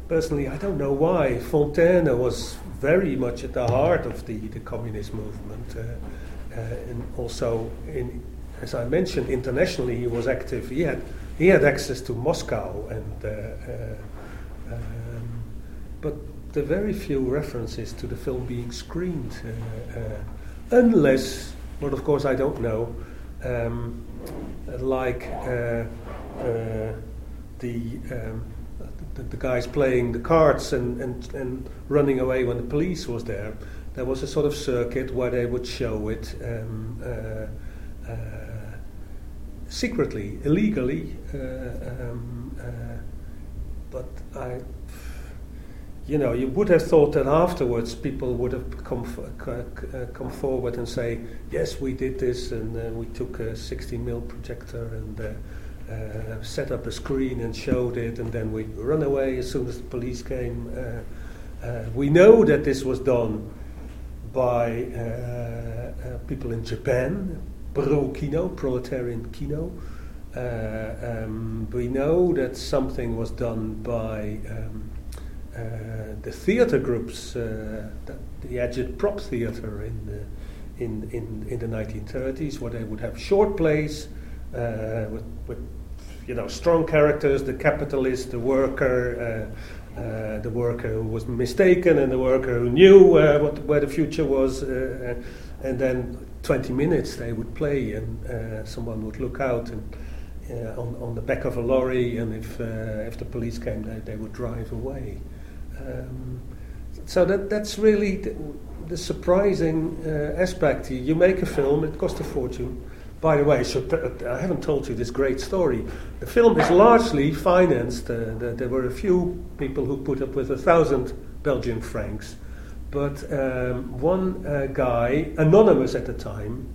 personally, I don't know why Fonteyne was very much at the heart of the, the communist movement, uh, uh, and also in as I mentioned, internationally he was active. He had he had access to Moscow, and uh, uh, um, but the very few references to the film being screened, uh, uh unless, but of course I don't know, um, like uh, uh, the, um, the, the guys playing the cards and, and and running away when the police was there. There was a sort of circuit where they would show it. Um, uh, secretly, illegally, um, but I, you know, you would have thought that afterwards people would have come uh, come forward and say, yes, we did this, and uh, we took a 16 mil projector and uh, uh, set up a screen and showed it, and then we run away as soon as the police came. we know that this was done by people in Japan, pro kino, proletarian kino. Uh, um, we know that something was done by um, uh, the theatre groups, uh, the agit-prop theatre in the, in, in, in the 1930s, where they would have short plays uh, with, with you know strong characters, the capitalist, the worker, uh, uh, the worker who was mistaken, and the worker who knew uh, what, where the future was, uh, and then 20 minutes they would play, and uh, someone would look out and uh, on, on the back of a lorry, and if, uh, if the police came, they, they would drive away. Um, so that, that's really the, the surprising uh, aspect. You make a film, it costs a fortune. By the way, so I haven't told you this great story. The film is largely financed. Uh, the, there were a few people who put up with a thousand Belgian francs but um, one uh, guy, anonymous at the time,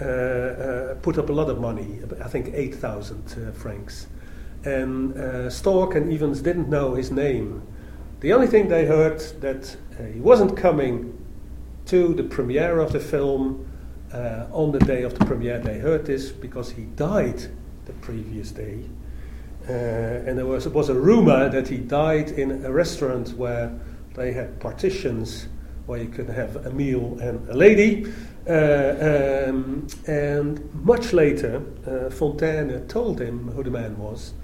uh, uh, put up a lot of money, I think 8,000 uh, francs. And uh, Storck and Ivens didn't know his name. The only thing they heard that uh, he wasn't coming to the premiere of the film on the day of the premiere. They heard this because he died the previous day. and there was, was a rumor that he died in a restaurant where they had partitions where you could have a meal and a lady. Uh, um, and much later, uh, Fonteyne told him who the man was.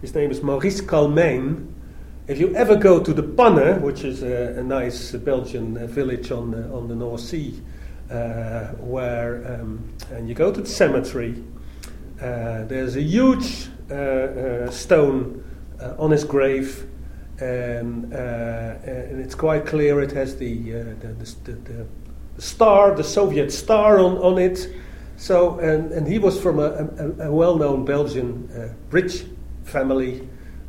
His name is Maurice Calmijn. If you ever go to the Panne, which is a, a nice Belgian uh, village on the, on the North Sea, uh, where um, and you go to the cemetery, uh, there's a huge uh, stone on his grave and, uh, and it's quite clear it has the, uh, the, the, the, star, the Soviet star on, on it. So, and, and he was from a, a, a well known Belgian uh, rich family, uh,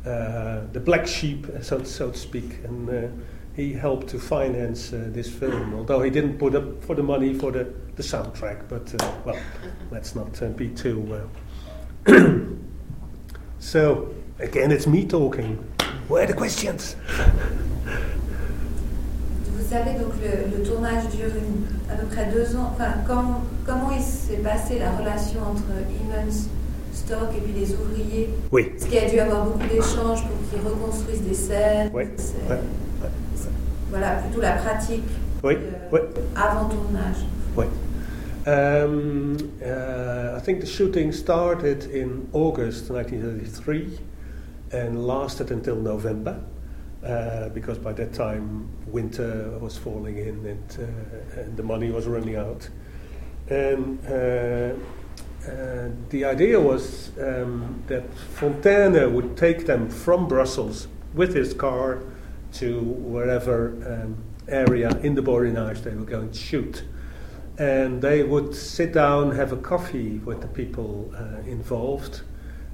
the black sheep, so, so to speak. And uh, he helped to finance uh, this film, although he didn't put up for the money for the, the soundtrack. But, well, let's not be too. so, again, it's me talking. Where are the questions? Vous savez, donc le, le tournage dure une, à peu près deux ans. Enfin, comment, comment il s'est passé la relation entre Ivens, Stock et puis les ouvriers Oui. Est-ce qu'il y a dû avoir beaucoup d'échanges pour qu'ils reconstruisent des scènes Oui. Ouais. Ouais. Voilà, plutôt la pratique. Oui. Euh, oui. Avant tournage. Oui. Um, uh, I think the shooting started in August 1933. and lasted until November. Uh, because by that time winter was falling in and, uh, and the money was running out. And uh, uh the idea was um, that Fonteyne would take them from Brussels with his car to wherever um, area in the Borinage they were going to shoot. And they would sit down, have a coffee with the people uh, involved,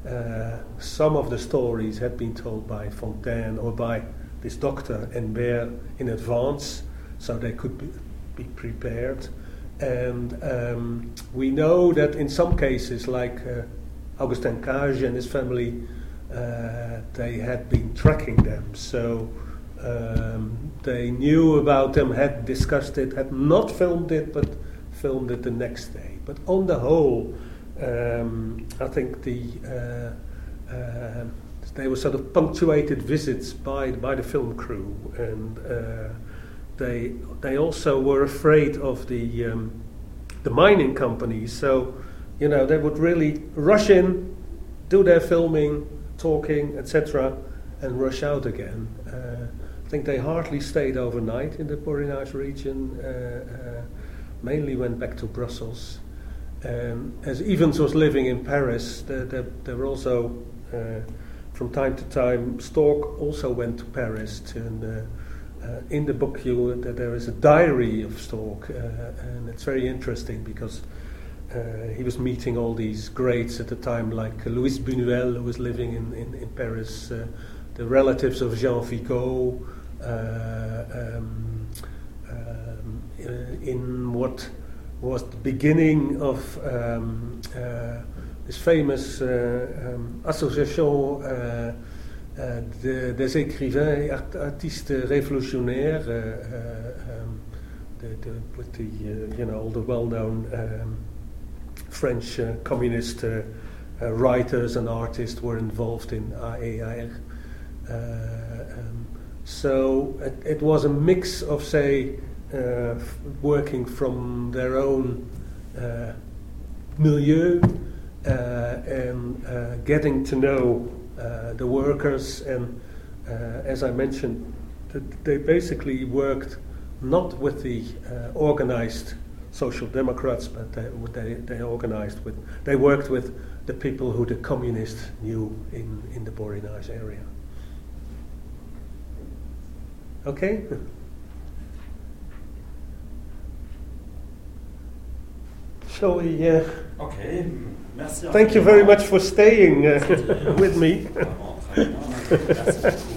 uh, some of the stories had been told by Fonteyne or by this doctor Hennebert in advance, so they could be, be prepared. And um, we know that in some cases, like uh, Augustin Cage and his family, uh, they had been tracking them. So um, they knew about them, had discussed it, had not filmed it, but filmed it the next day. But on the whole, um, I think the uh, uh, they were sort of punctuated visits by by the film crew, and uh, they they also were afraid of the um, the mining companies. So you know they would really rush in, do their filming, talking, etc., and rush out again. Uh, I think they hardly stayed overnight in the Borinage region. Uh, uh, mainly went back to Brussels. Um, as Ivens was living in Paris, there, there, there were also, uh, from time to time, Storck also went to Paris. To, uh, uh, in the book, you, there is a diary of Storck, uh, and it's very interesting because uh, he was meeting all these greats at the time, like Louis Buñuel, who was living in, in, in Paris, uh, the relatives of Jean Vigo. Um, um, in what was the beginning of um, uh, this famous uh, um, association uh, de, des écrivains et art artistes révolutionnaires, um, the, you know all the well-known um, French communist writers and artists were involved in AER. Um, so it, it, was a mix of, say, working from their own milieu uh, and uh, getting to know Uh, the workers. And uh, as I mentioned, they basically worked not with the uh, organized social democrats, but they, they, they, organized with, they worked with the people who the communists knew in, in the Borinage area. Okay? Shall we? Uh, okay. Thank you very much for staying uh, with me.